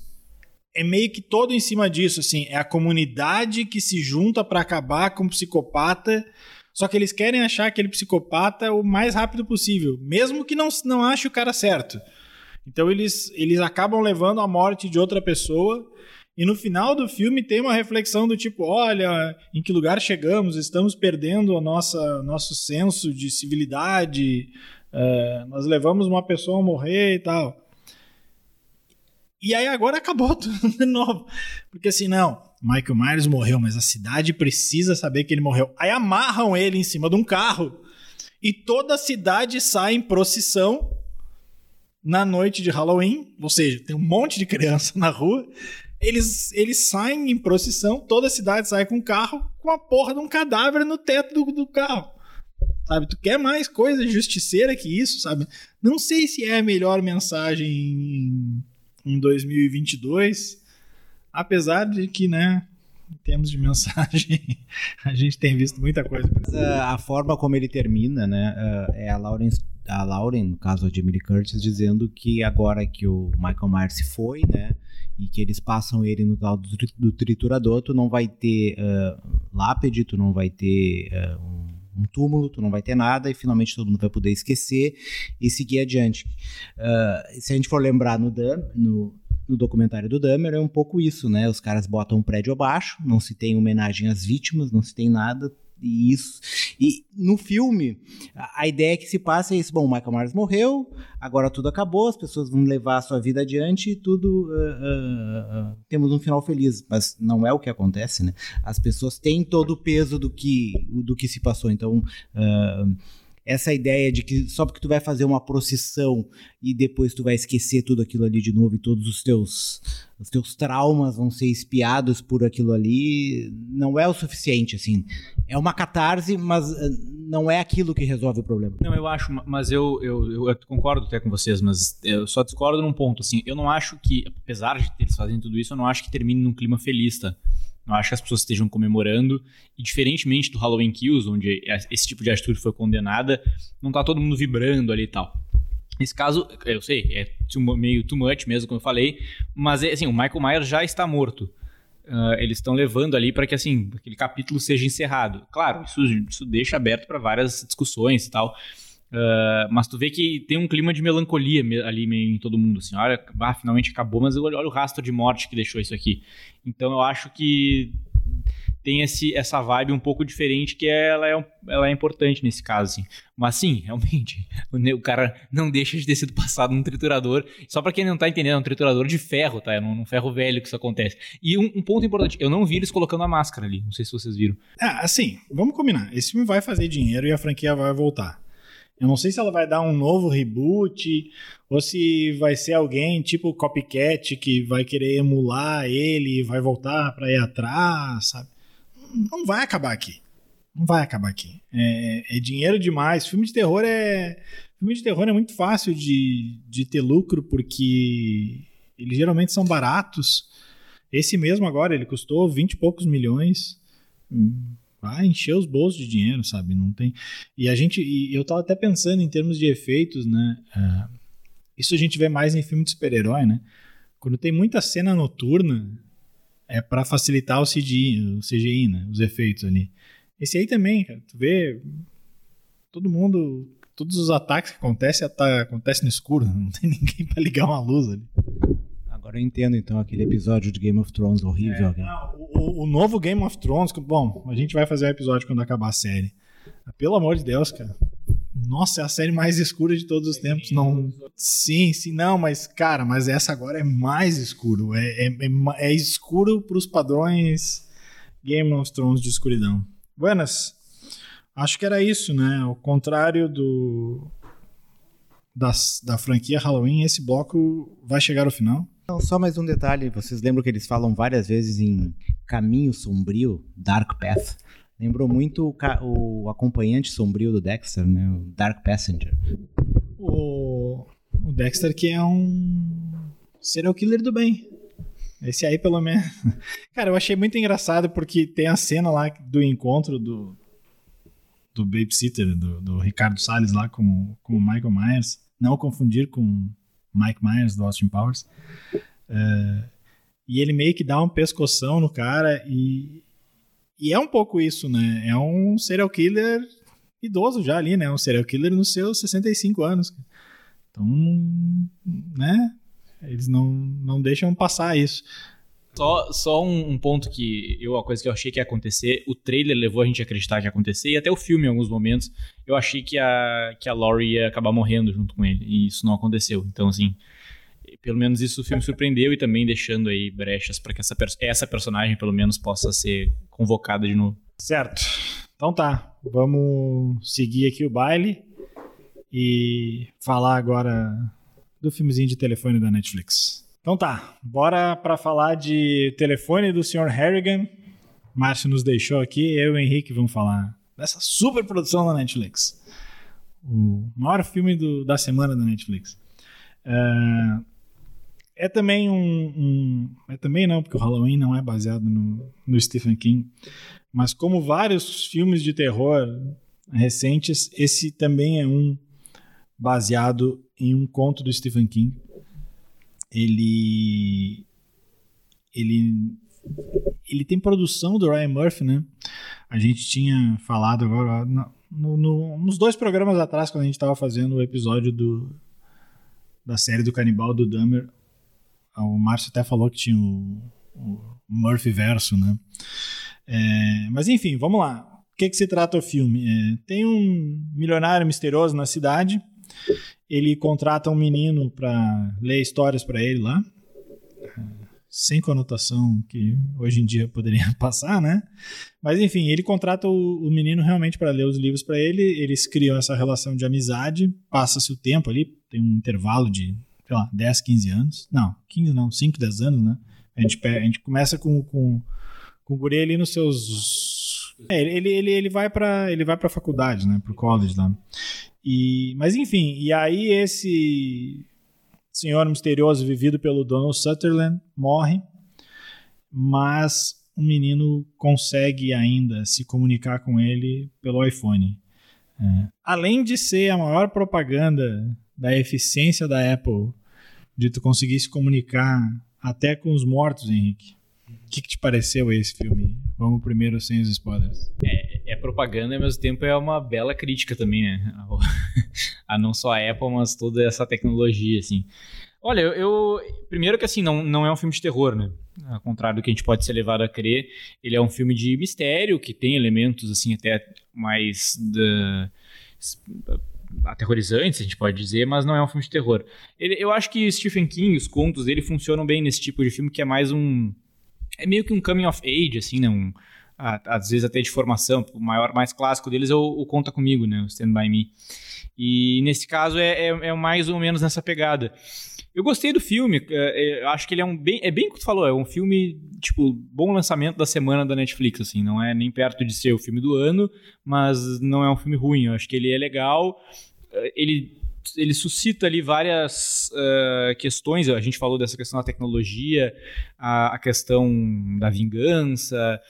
é meio que todo em cima disso, assim, é a comunidade que se junta para acabar com o psicopata, só que eles querem achar aquele psicopata o mais rápido possível, mesmo que não, não ache o cara certo. Então eles, eles acabam levando a morte de outra pessoa e no final do filme tem uma reflexão do tipo, olha, em que lugar chegamos? Estamos perdendo nossa nosso senso de civilidade. É, nós levamos uma pessoa a morrer e tal. E aí agora acabou [laughs] tudo de novo. Porque assim, não, Michael Myers morreu, mas a cidade precisa saber que ele morreu. Aí amarram ele em cima de um carro e toda a cidade sai em procissão na noite de Halloween, ou seja, tem um monte de criança na rua. Eles, eles saem em procissão, toda a cidade sai com um carro com a porra de um cadáver no teto do, do carro. Sabe? Tu quer mais coisa justiceira que isso, sabe? Não sei se é a melhor mensagem em em 2022, apesar de que, né, em termos de [laughs] mensagem, a gente tem visto muita coisa. A forma como ele termina, né, é a Lauren, a Lauren, no caso a Jamie Lee Curtis, dizendo que agora que o Michael Myers se foi, né, e que eles passam ele no tal do, do triturador, tu não vai ter uh, lápide, tu não vai ter uh, um um túmulo, tu não vai ter nada e finalmente todo mundo vai poder esquecer e seguir adiante. Uh, se a gente for lembrar no, no, no documentário do Dahmer, é um pouco isso, né? Os caras botam um prédio abaixo, não se tem homenagem às vítimas, não se tem nada, e isso. E no filme, a, ideia que se passa é isso: bom, o Michael Myers morreu, agora tudo acabou, as pessoas vão levar a sua vida adiante e tudo. Uh, uh, uh, temos um final feliz. Mas não é o que acontece, né? As pessoas têm todo o peso do que, do que se passou. Então essa ideia de que só porque tu vai fazer uma procissão e depois tu vai esquecer tudo aquilo ali de novo e todos os teus os teus traumas vão ser espiados por aquilo ali, não é o suficiente assim. É uma catarse, mas eh, não é aquilo que resolve o problema. Não, eu acho, mas eu, eu, eu concordo até com vocês, mas eu só discordo num ponto assim. Eu não acho que, apesar de eles fazerem tudo isso, eu não acho que termine num clima feliz, tá? Não acho que as pessoas estejam comemorando. E diferentemente do Halloween Kills, onde esse tipo de atitude foi condenada, não tá todo mundo vibrando ali e tal. Nesse caso, eu sei, é meio too much mesmo, como eu falei, mas é, assim, o Michael Myers já está morto. Uh, eles estão levando ali para que assim aquele capítulo seja encerrado. Claro, isso, isso deixa aberto para várias discussões e tal. Uh, mas tu vê que tem um clima de melancolia ali em todo mundo, assim, olha, ah, finalmente acabou, mas olha o rastro de morte que deixou isso aqui. Então eu acho que tem esse, essa vibe um pouco diferente que ela é, ela é importante nesse caso, assim. Mas sim, [laughs] realmente, o, o, cara não deixa de ter sido passado num triturador. Só para quem não tá entendendo, é um triturador de ferro, tá? É num, ferro velho que isso acontece. E um, um, ponto importante, eu não vi eles colocando a máscara ali. Não sei se vocês viram. Ah, assim, vamos combinar. Esse filme vai fazer dinheiro e a franquia vai voltar. Eu não sei se ela vai dar um novo reboot ou se vai ser alguém tipo copycat que vai querer emular ele e vai voltar para ir atrás, sabe? Não vai acabar aqui. Não vai acabar aqui. É, é, dinheiro demais. Filme de terror é. Filme de terror é muito fácil de, de ter lucro porque eles geralmente são baratos. Esse mesmo agora, ele custou 20 e poucos milhões. Hum, vai encher os bolsos de dinheiro, sabe? Não tem. E a gente, e eu tava até pensando em termos de efeitos, né? Isso a gente vê mais em filme de super-herói, né? Quando tem muita cena noturna, é para facilitar o CGI, o CGI, né? Os efeitos ali. Esse aí também, cara, tu vê todo mundo, todos os ataques que acontecem tá, acontece no escuro, [laughs] não tem ninguém para ligar uma luz ali. Agora eu entendo, então, aquele episódio de Game of Thrones horrível. É, não, o, o, novo Game of Thrones, bom, a gente vai fazer um episódio quando acabar a série. Pelo amor de Deus, cara. Nossa, é a série mais escura de todos os tempos. Não, sim, sim, não, mas cara, mas essa agora é mais escuro. É, é, é, é escuro para os padrões Game of Thrones de escuridão. Buenas. Acho que era isso, né? Ao contrário do das, da franquia Halloween, esse bloco vai chegar ao final. Não, só mais um detalhe. Vocês lembram que eles falam várias vezes em caminho sombrio, Dark Path? Lembrou muito o, o acompanhante sombrio do Dexter, né? O Dark Passenger. O, o Dexter que é um serial killer do bem. Esse aí, pelo menos. [laughs] Cara, eu achei muito engraçado porque tem a cena lá do encontro do, do babysitter, do, do Ricardo Salles lá com, com o Michael Myers. Não confundir com Mike Myers do Austin Powers. Uh, e ele meio que dá um pescoção no cara e, e é um pouco isso, né? É um serial killer idoso já ali, né? Um serial killer nos seus 65 anos. Então, né? Eles não, não deixam passar isso. Só, só um, ponto que eu, a coisa que eu achei que ia acontecer, o trailer levou a gente a acreditar que ia acontecer, e até o filme, em alguns momentos, eu achei que a, que a Laurie ia acabar morrendo junto com ele, e isso não aconteceu. Então, assim, pelo menos isso o filme surpreendeu e também deixando aí brechas para que essa, essa personagem, pelo menos, possa ser convocada de novo. Certo. Então tá, vamos seguir aqui o baile e falar agora do filmezinho de telefone da Netflix. Então tá, bora para falar de telefone do Sr. Harrigan. Márcio nos deixou aqui, eu e o Henrique vamos falar dessa super produção da Netflix. O maior filme do, da semana da Netflix. Uh, é também um, um, É também não, porque o Halloween não é baseado no, no Stephen King. Mas como vários filmes de terror recentes, esse também é um baseado em um conto do Stephen King ele ele ele tem produção do Ryan Murphy, né? A gente tinha falado agora no, no, nos dois programas atrás quando a gente estava fazendo o episódio do da série do canibal do Dahmer, o Márcio até falou que tinha o, o Murphy verso, né? É, mas enfim, vamos lá. O que, que se trata o filme? É, tem um milionário misterioso na cidade ele contrata um menino para ler histórias para ele lá, sem conotação que hoje em dia poderia [laughs] passar, né? Mas enfim, ele contrata o, o menino realmente para ler os livros para ele. Eles criam essa relação de amizade, passa-se o tempo ali, tem um intervalo de, sei lá, 10, 15 anos. Não, 15 não, 5, 10 anos, né? A gente, a gente começa com, com, com o guri ali nos seus. É, ele, ele, ele vai para ele vai para faculdade, né? Pro college lá. E, mas enfim, e aí esse senhor misterioso vivido pelo Donald Sutherland morre, mas o menino consegue ainda se comunicar com ele pelo iPhone. É. Além de ser a maior propaganda da eficiência da Apple de tu conseguir se comunicar até com os mortos, Henrique. O que, que te pareceu esse filme? Vamos primeiro sem os spoilers. É, propaganda e ao mesmo tempo é uma bela crítica também, né? [laughs] A não só a Apple, mas toda essa tecnologia, assim. Olha, eu, Primeiro que, assim, não, não é um filme de terror, né? Ao contrário do que a gente pode ser levado a crer, ele é um filme de mistério, que tem elementos, assim, até mais... Da, aterrorizantes, a gente pode dizer, mas não é um filme de terror. Ele, eu acho que Stephen King, os contos dele funcionam bem nesse tipo de filme, que é mais um é meio que um coming of age, assim, né? Um, às vezes até de formação. O maior, mais clássico deles é o, o Conta Comigo, né? O Stand By Me. E nesse caso é, é, é, mais ou menos nessa pegada. Eu gostei do filme, é, é, acho que ele é um bem. É bem o que tu falou, é um filme, tipo, bom lançamento da semana da Netflix, assim. Não é nem perto de ser o filme do ano, mas não é um filme ruim. Eu acho que ele é legal. É, ele ele suscita ali várias uh, questões. A gente falou dessa questão da tecnologia, a, a, questão da vingança,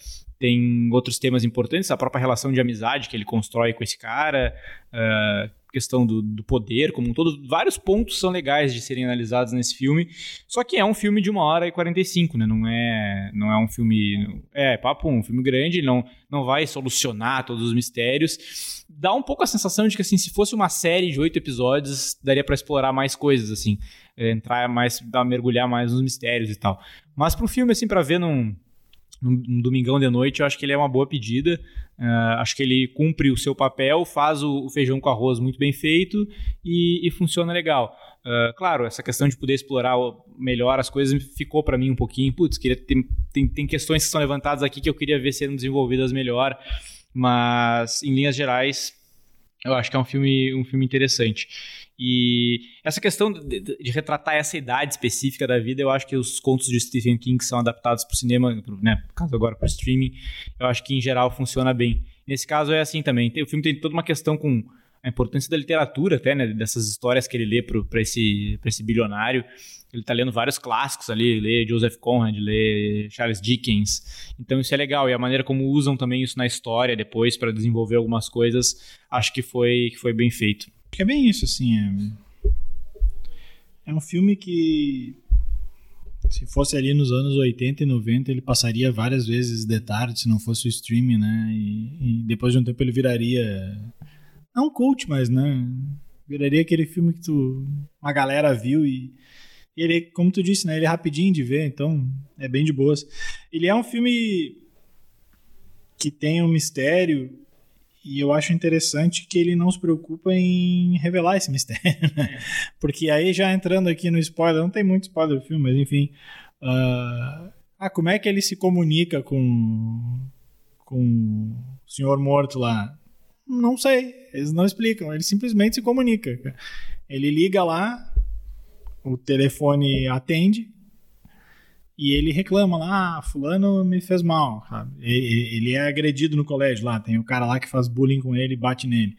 tem outros temas importantes, a própria relação de amizade que ele constrói com esse cara, uh, questão do, do, poder como um todo. Vários pontos são legais de serem analisados nesse filme. Só que é um filme de uma hora e 45, né? Não é, não é um filme. É, papo, um filme grande, não, não vai solucionar todos os mistérios. Dá um pouco a sensação de que, assim, se fosse uma série de oito episódios, daria para explorar mais coisas, assim. É, entrar mais, dar, mergulhar mais nos mistérios e tal. Mas para um filme, assim, para ver num num, domingão de noite, eu acho que ele é uma boa pedida. Uh, acho que ele cumpre o seu papel, faz o, o feijão com arroz muito bem feito e, e funciona legal. Uh, claro, essa questão de poder explorar melhor as coisas ficou para mim um pouquinho. Putz, queria ter, tem, tem questões que são levantadas aqui que eu queria ver sendo desenvolvidas melhor, mas em linhas gerais Eu acho que é um filme, um filme interessante. E essa questão de, de, retratar essa idade específica da vida, eu acho que os contos de Stephen King que são adaptados para o cinema, né, no caso agora para o streaming, eu acho que em geral funciona bem. Nesse caso é assim também. o filme tem toda uma questão com a importância da literatura, até, né, dessas histórias que ele lê para esse, esse bilionário. Ele está lendo vários clássicos ali, lê Joseph Conrad, lê Charles Dickens. Então isso é legal. E a maneira como usam também isso na história depois para desenvolver algumas coisas, acho que foi, que foi bem feito. Que é bem isso, assim. É, é um filme que se fosse ali nos anos 80 e 90, ele passaria várias vezes de tarde, se não fosse o streaming, né? E, e depois de um tempo ele viraria não cult, mas, né? Viraria aquele filme que tu, uma galera viu e ele, como tu disse, né? Ele é rapidinho de ver, então é bem de boas. Ele é um filme que tem um mistério e eu acho interessante que ele não se preocupa em revelar esse mistério, [laughs] né? Porque aí já entrando aqui no spoiler, não tem muito spoiler do filme, mas enfim. Uh, ah, como é que ele se comunica com, com o senhor morto lá? Não sei, eles não explicam, ele simplesmente se comunica. Ele liga lá, o telefone atende e ele reclama lá, ah, fulano me fez mal, sabe? Ele é agredido no colégio lá, tem o cara lá que faz bullying com ele e bate nele.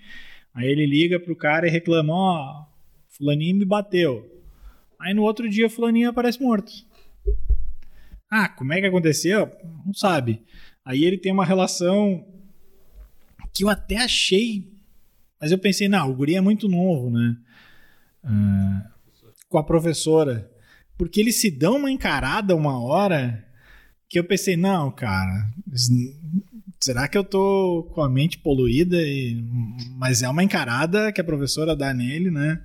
Aí ele liga pro cara e reclama, ó, oh, fulaninho me bateu. Aí no outro dia fulaninho aparece morto. Ah, como é que aconteceu? Não sabe. Aí ele tem uma relação que eu até achei. Mas eu pensei, não, o guri é muito novo, né? Uh, com a professora. Porque eles se dão uma encarada uma hora que eu pensei, não, cara, será que eu tô com a mente poluída? E... Mas é uma encarada que a professora dá nele, né?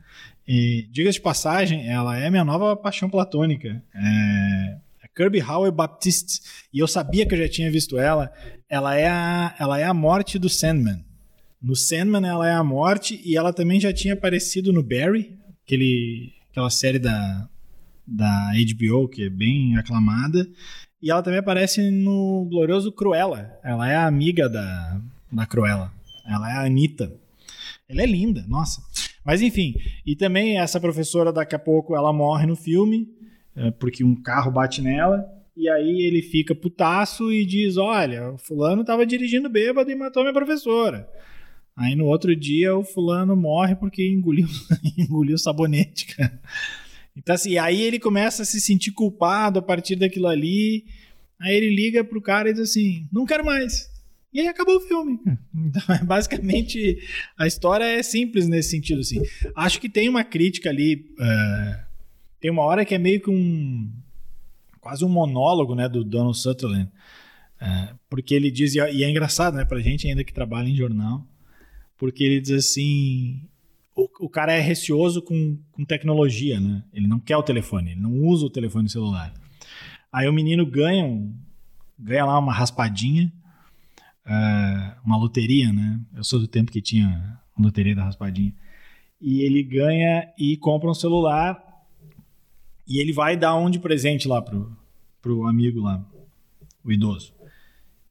E diga de passagem, ela é minha nova paixão platônica. É... Kirby Howell Baptiste. E eu sabia que eu já tinha visto ela. Ela é a, ela é a morte do Sandman. No Sandman ela é a morte e ela também já tinha aparecido no Barry, aquele, aquela série da, da HBO que é bem aclamada. E ela também aparece no glorioso Cruella. Ela é a amiga da, da Cruella. Ela é a Anitta. Ela é linda, nossa. Mas enfim, e também essa professora daqui a pouco ela morre no filme é, porque um carro bate nela. E aí ele fica putaço e diz: Olha, o fulano estava dirigindo bêbado e matou minha professora. Aí no outro dia o fulano morre porque engoliu, [laughs] engoliu sabonete, cara. Então assim, aí ele começa a se sentir culpado a partir daquilo ali. Aí ele liga pro cara e diz assim: Não quero mais. E aí acabou o filme. [laughs] Então, é basicamente, a história é simples nesse sentido, assim. Acho que tem uma crítica ali. Uh, tem uma hora que é meio que um. quase um monólogo, né, do Donald Sutherland. É, porque ele diz, e é engraçado, né, pra gente ainda que trabalha em jornal, porque ele diz assim. O, cara é receoso com, com tecnologia, né? Ele não quer o telefone, ele não usa o telefone celular. Aí o menino ganha, um, ganha lá uma raspadinha, uh, uma loteria, né? Eu sou do tempo que tinha loteria da raspadinha. E ele ganha e compra um celular e ele vai dar um de presente lá pro, pro amigo lá, o idoso.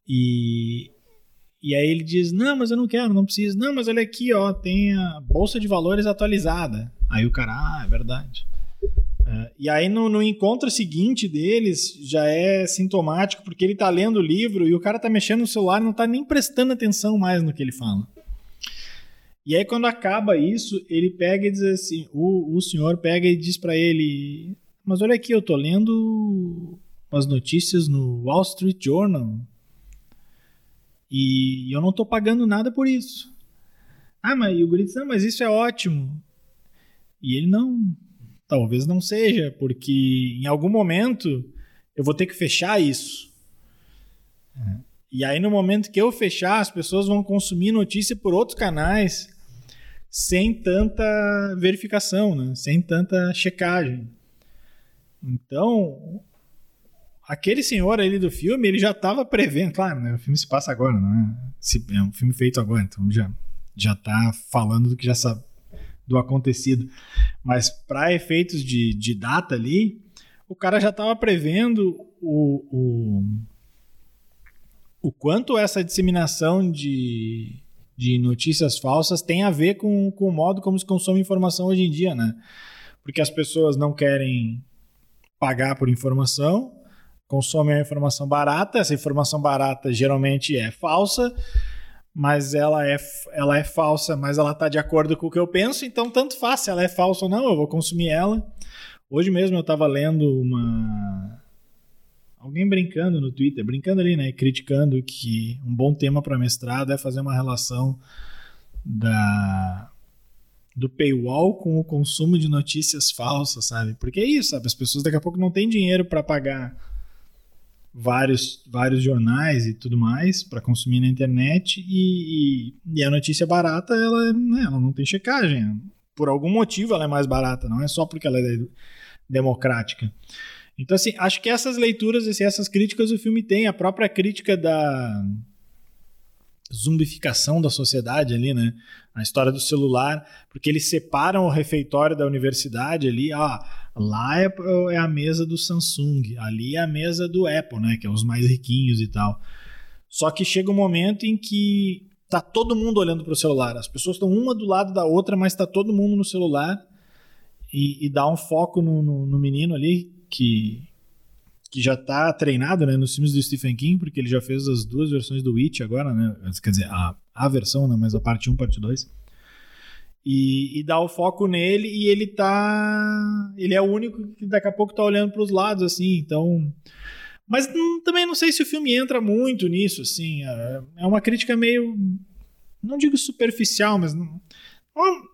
E, e aí ele diz: Não, mas eu não quero, não preciso. Não, mas olha aqui, ó, tem a bolsa de valores atualizada. Aí o cara, ah, é verdade. É, e aí no, no, encontro seguinte deles já é sintomático, porque ele tá lendo o livro e o cara tá mexendo no celular e não tá nem prestando atenção mais no que ele fala. E aí quando acaba isso, ele pega e diz assim, o, o senhor pega e diz para ele, mas olha aqui, eu tô lendo umas notícias no Wall Street Journal e eu não tô pagando nada por isso. Ah, mas o guri diz, não, mas isso é ótimo. E ele não, talvez não seja, porque em algum momento eu vou ter que fechar isso. E aí no momento que eu fechar, as pessoas vão consumir notícia por outros canais sem tanta verificação, né? sem tanta checagem. Então, aquele senhor ali do filme, ele já estava prevendo, claro, né? O filme se passa agora, não é? É um filme feito agora, então já já tá falando do que já sabe do acontecido. Mas para efeitos de, de data ali, o cara já estava prevendo o, o, o quanto essa disseminação de, de notícias falsas tem a ver com, com o modo como se consome informação hoje em dia, né? Porque as pessoas não querem pagar por informação, consomem a informação barata, essa informação barata geralmente é falsa, mas ela é, ela é falsa, mas ela está de acordo com o que eu penso, então tanto faz se ela é falsa ou não, eu vou consumir ela. Hoje mesmo eu estava lendo uma alguém brincando no Twitter, brincando ali, né, criticando que um bom tema para mestrado é fazer uma relação da do paywall com o consumo de notícias falsas, sabe? Porque é isso, sabe? As pessoas daqui a pouco não têm dinheiro para pagar vários, vários jornais e tudo mais para consumir na internet e, e, e, a notícia barata ela, né, ela não tem checagem. Por algum motivo ela é mais barata, não é só porque ela é democrática. Então, assim, acho que essas leituras, assim, essas críticas o filme tem. A própria crítica da zumbificação da sociedade ali, né? A história do celular, porque eles separam o refeitório da universidade ali, ó, lá é, é, a mesa do Samsung, ali é a mesa do Apple, né? Que é os mais riquinhos e tal. Só que chega um momento em que tá todo mundo olhando para o celular. As pessoas estão uma do lado da outra, mas tá todo mundo no celular e, e dá um foco no, no, no menino ali que, que já está treinado né, nos filmes do Stephen King, porque ele já fez as duas versões do Witch agora, né? Quer dizer, a, a versão, né? Mas a parte 1, parte 2. E, e dá o foco nele e ele tá. Ele é o único que daqui a pouco tá olhando para os lados, assim, então. Mas não, também não sei se o filme entra muito nisso, assim. É, é uma crítica meio. Não digo superficial, mas. Não,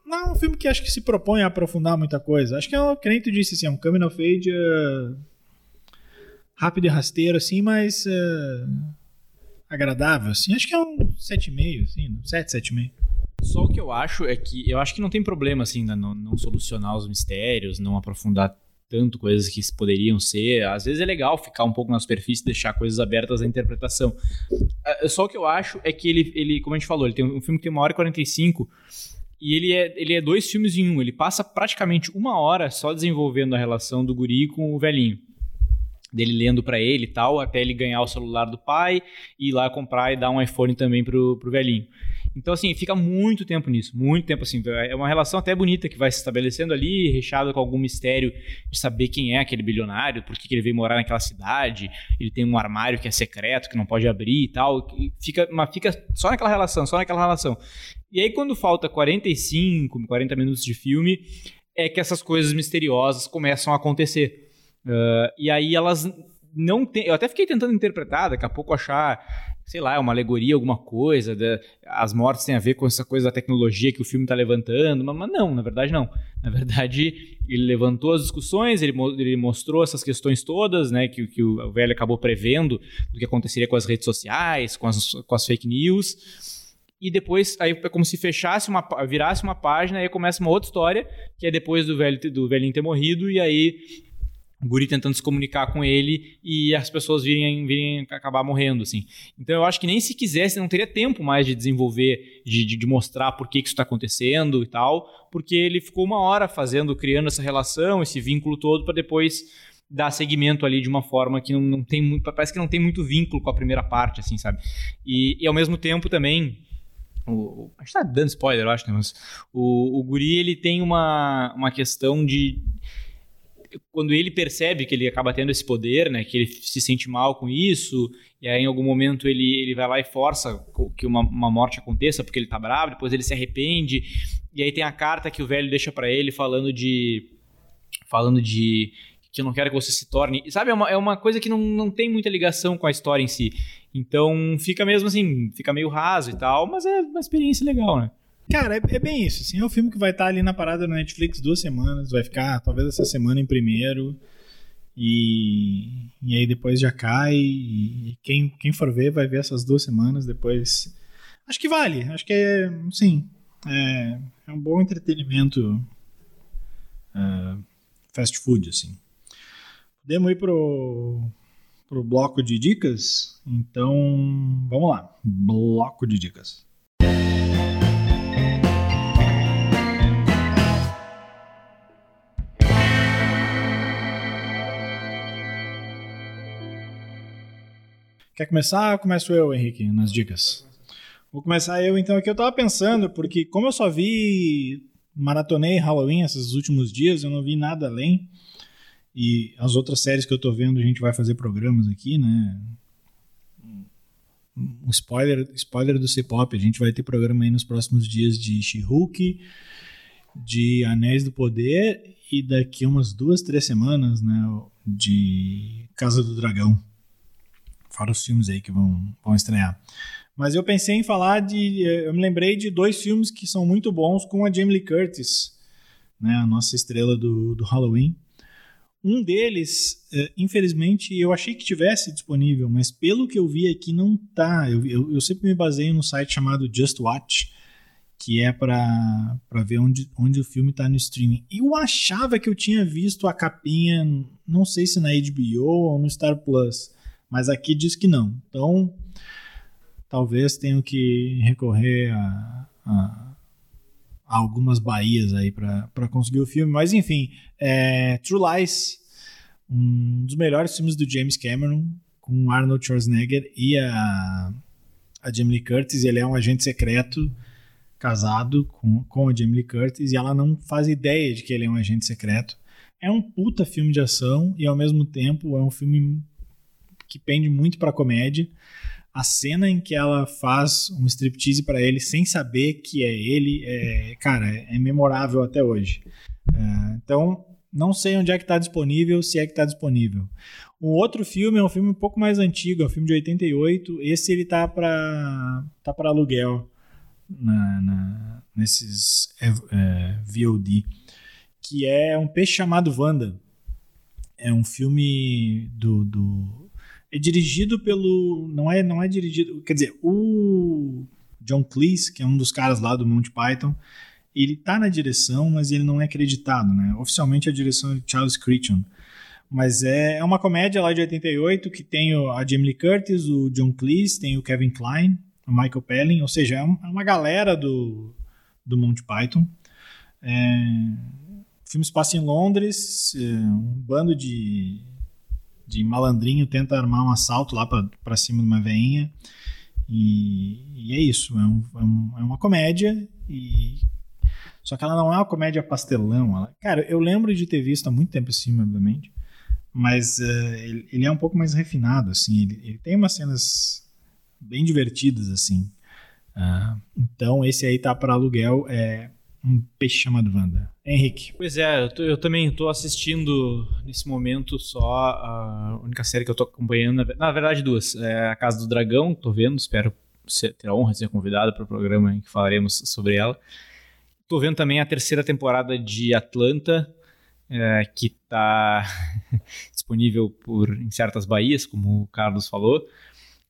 não é um filme que acho que se propõe a aprofundar muita coisa. Acho que é o que nem tu disse, assim, é um coming of age uh, rápido e rasteiro, assim, mas uh, agradável, assim. Acho que é um 7,5, assim, 7, 7,5. Só o que eu acho é que eu acho que não tem problema, assim, não, não solucionar os mistérios, não aprofundar tanto coisas que poderiam ser. Às vezes é legal ficar um pouco na superfície deixar coisas abertas à interpretação. Só o que eu acho é que ele, ele como a gente falou, ele tem um filme que tem uma hora e 45 e ele é, ele é dois filmes em um. Ele passa praticamente uma hora só desenvolvendo a relação do guri com o velhinho. Dele lendo para ele e tal, até ele ganhar o celular do pai e ir lá comprar e dar um iPhone também pro, pro velhinho. Então, assim, fica muito tempo nisso, muito tempo assim. É uma relação até bonita que vai se estabelecendo ali, recheada com algum mistério de saber quem é aquele bilionário, por que ele veio morar naquela cidade, ele tem um armário que é secreto, que não pode abrir e tal. Fica, mas fica só naquela relação, só naquela relação. E aí, quando falta 45, 40 minutos de filme, é que essas coisas misteriosas começam a acontecer. Uh, e aí elas não. Eu até fiquei tentando interpretar, daqui a pouco achar sei lá, é uma alegoria, alguma coisa, as mortes têm a ver com essa coisa da tecnologia que o filme está levantando, mas, mas, não, na verdade não. Na verdade, ele levantou as discussões, ele, ele mostrou essas questões todas, né, que, que o velho acabou prevendo do que aconteceria com as redes sociais, com as, com as fake news, e depois aí é como se fechasse uma virasse uma página e aí começa uma outra história que é depois do velho do velhinho ter morrido e aí o guri tentando se comunicar com ele e as pessoas virem, virem acabar morrendo, assim. Então eu acho que nem se quisesse, não teria tempo mais de desenvolver, de, de, de mostrar por que, que isso está acontecendo e tal, porque ele ficou uma hora fazendo, criando essa relação, esse vínculo todo, para depois dar seguimento ali de uma forma que não, não tem muito, parece que não tem muito vínculo com a primeira parte, assim, sabe? E, e ao mesmo tempo também, o, a gente tá dando spoiler, eu acho, né? Mas o, o guri, ele tem uma, uma questão de quando ele percebe que ele acaba tendo esse poder, né, que ele se sente mal com isso, e aí em algum momento ele, ele vai lá e força que uma, uma morte aconteça porque ele tá bravo, depois ele se arrepende, e aí tem a carta que o velho deixa para ele falando de falando de que eu não quero que você se torne, sabe, é uma, é uma coisa que não, não tem muita ligação com a história em si. Então fica mesmo assim, fica meio raso e tal, mas é uma experiência legal, né? Cara, é, é, bem isso. Assim, é um filme que vai estar ali na parada na Netflix duas semanas, vai ficar talvez essa semana em primeiro. E, e aí depois já cai. E quem, quem for ver vai ver essas duas semanas depois. Acho que vale. Acho que é. Sim. É, é um bom entretenimento. Uh, fast food, assim. Podemos ir pro, pro bloco de dicas? Então, vamos lá. Bloco de dicas. Quer começar? Começo eu, Henrique, nas dicas. Vou começar eu então aqui. Eu tava pensando, porque como eu só vi, maratonei Halloween esses últimos dias, eu não vi nada além. E as outras séries que eu tô vendo, a gente vai fazer programas aqui, né? Um spoiler, spoiler do C-Pop, a gente vai ter programa aí nos próximos dias de She-Hulk, de Anéis do Poder e daqui umas duas, três semanas, né? De Casa do Dragão. Fora os filmes aí que vão, vão estrear. Mas eu pensei em falar de. Eu me lembrei de dois filmes que são muito bons com a Jamie Lee Curtis, né, a nossa estrela do, do Halloween. Um deles, é, infelizmente, eu achei que tivesse disponível, mas pelo que eu vi aqui não tá. Eu, eu, eu sempre me baseio no site chamado Just Watch, que é para ver onde, onde o filme está no streaming. Eu achava que eu tinha visto a capinha, não sei se na HBO ou no Star Plus, mas aqui diz que não. Então, talvez tenho que recorrer a, a, a algumas baías aí para conseguir o filme. Mas enfim, é, True Lies, um dos melhores filmes do James Cameron, com Arnold Schwarzenegger e a, a Jamie Lee Curtis. Ele é um agente secreto casado com, com a Jamie Lee Curtis e ela não faz ideia de que ele é um agente secreto. É um puta filme de ação e ao mesmo tempo é um filme que pende muito para comédia a cena em que ela faz um striptease para ele sem saber que é ele, é, cara, é memorável até hoje. É, então, não sei onde é que está disponível, se é que está disponível. Um outro filme é um filme um pouco mais antigo, é um filme de 88. Esse ele tá para tá para aluguel na, na nesses é, é VOD, que é um peixe chamado Wanda. É um filme do, do é dirigido pelo. Não é, não é dirigido. Quer dizer, o John Cleese, que é um dos caras lá do Monty Python, ele tá na direção, mas ele não é acreditado, né? Oficialmente a direção é de Charles Crichton. Mas é, é uma comédia lá de 88 que tem a Jamie Lee Curtis, o John Cleese, tem o Kevin Kline, o Michael Pelling, ou seja, é, é uma galera do, do Monty Python. É, o filme se passa em Londres, é, um bando de de malandrinho tenta armar um assalto lá para cima de uma veinha. E, e é isso, é, um, é, um, é, uma comédia e só que ela não é uma comédia pastelão. Ela, cara, eu lembro de ter visto há muito tempo assim, obviamente, mas uh, ele, ele, é um pouco mais refinado, assim. Ele, ele tem umas cenas bem divertidas, assim. Uh, então esse aí tá para aluguel. É, um peixe chamado Wanda. Henrique. Pois é, eu, tô, eu também estou assistindo nesse momento só a única série que eu estou acompanhando, na verdade duas, é A Casa do Dragão, estou vendo, espero ter a honra de ser convidado para o programa em que falaremos sobre ela. Estou vendo também a terceira temporada de Atlanta, é, que está [laughs] disponível por, em certas baías, como o Carlos falou.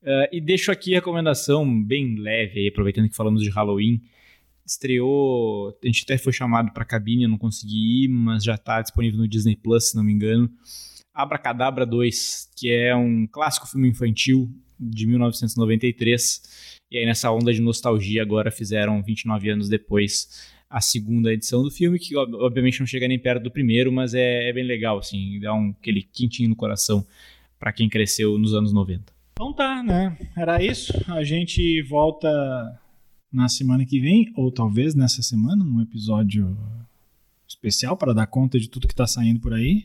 É, e deixo aqui a recomendação bem leve, aproveitando que falamos de Halloween, estreou, a gente até foi chamado para cabine, eu não consegui ir, mas já está disponível no Disney Plus, se não me engano. Abracadabra 2, que é um clássico filme infantil de 1993. E aí nessa onda de nostalgia agora fizeram 29 anos depois a segunda edição do filme, que obviamente não chega nem perto do primeiro, mas é, é bem legal, assim, dá um, aquele quentinho no coração para quem cresceu nos anos 90. Então tá, né? Era isso. A gente volta na semana que vem, ou talvez nessa semana, num episódio especial para dar conta de tudo que está saindo por aí.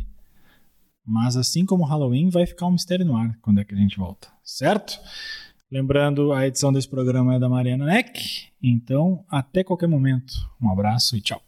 Mas assim como Halloween, vai ficar um mistério no ar quando é que a gente volta, certo? Lembrando, a edição desse programa é da Mariana Neck. Então, até qualquer momento. Um abraço e tchau.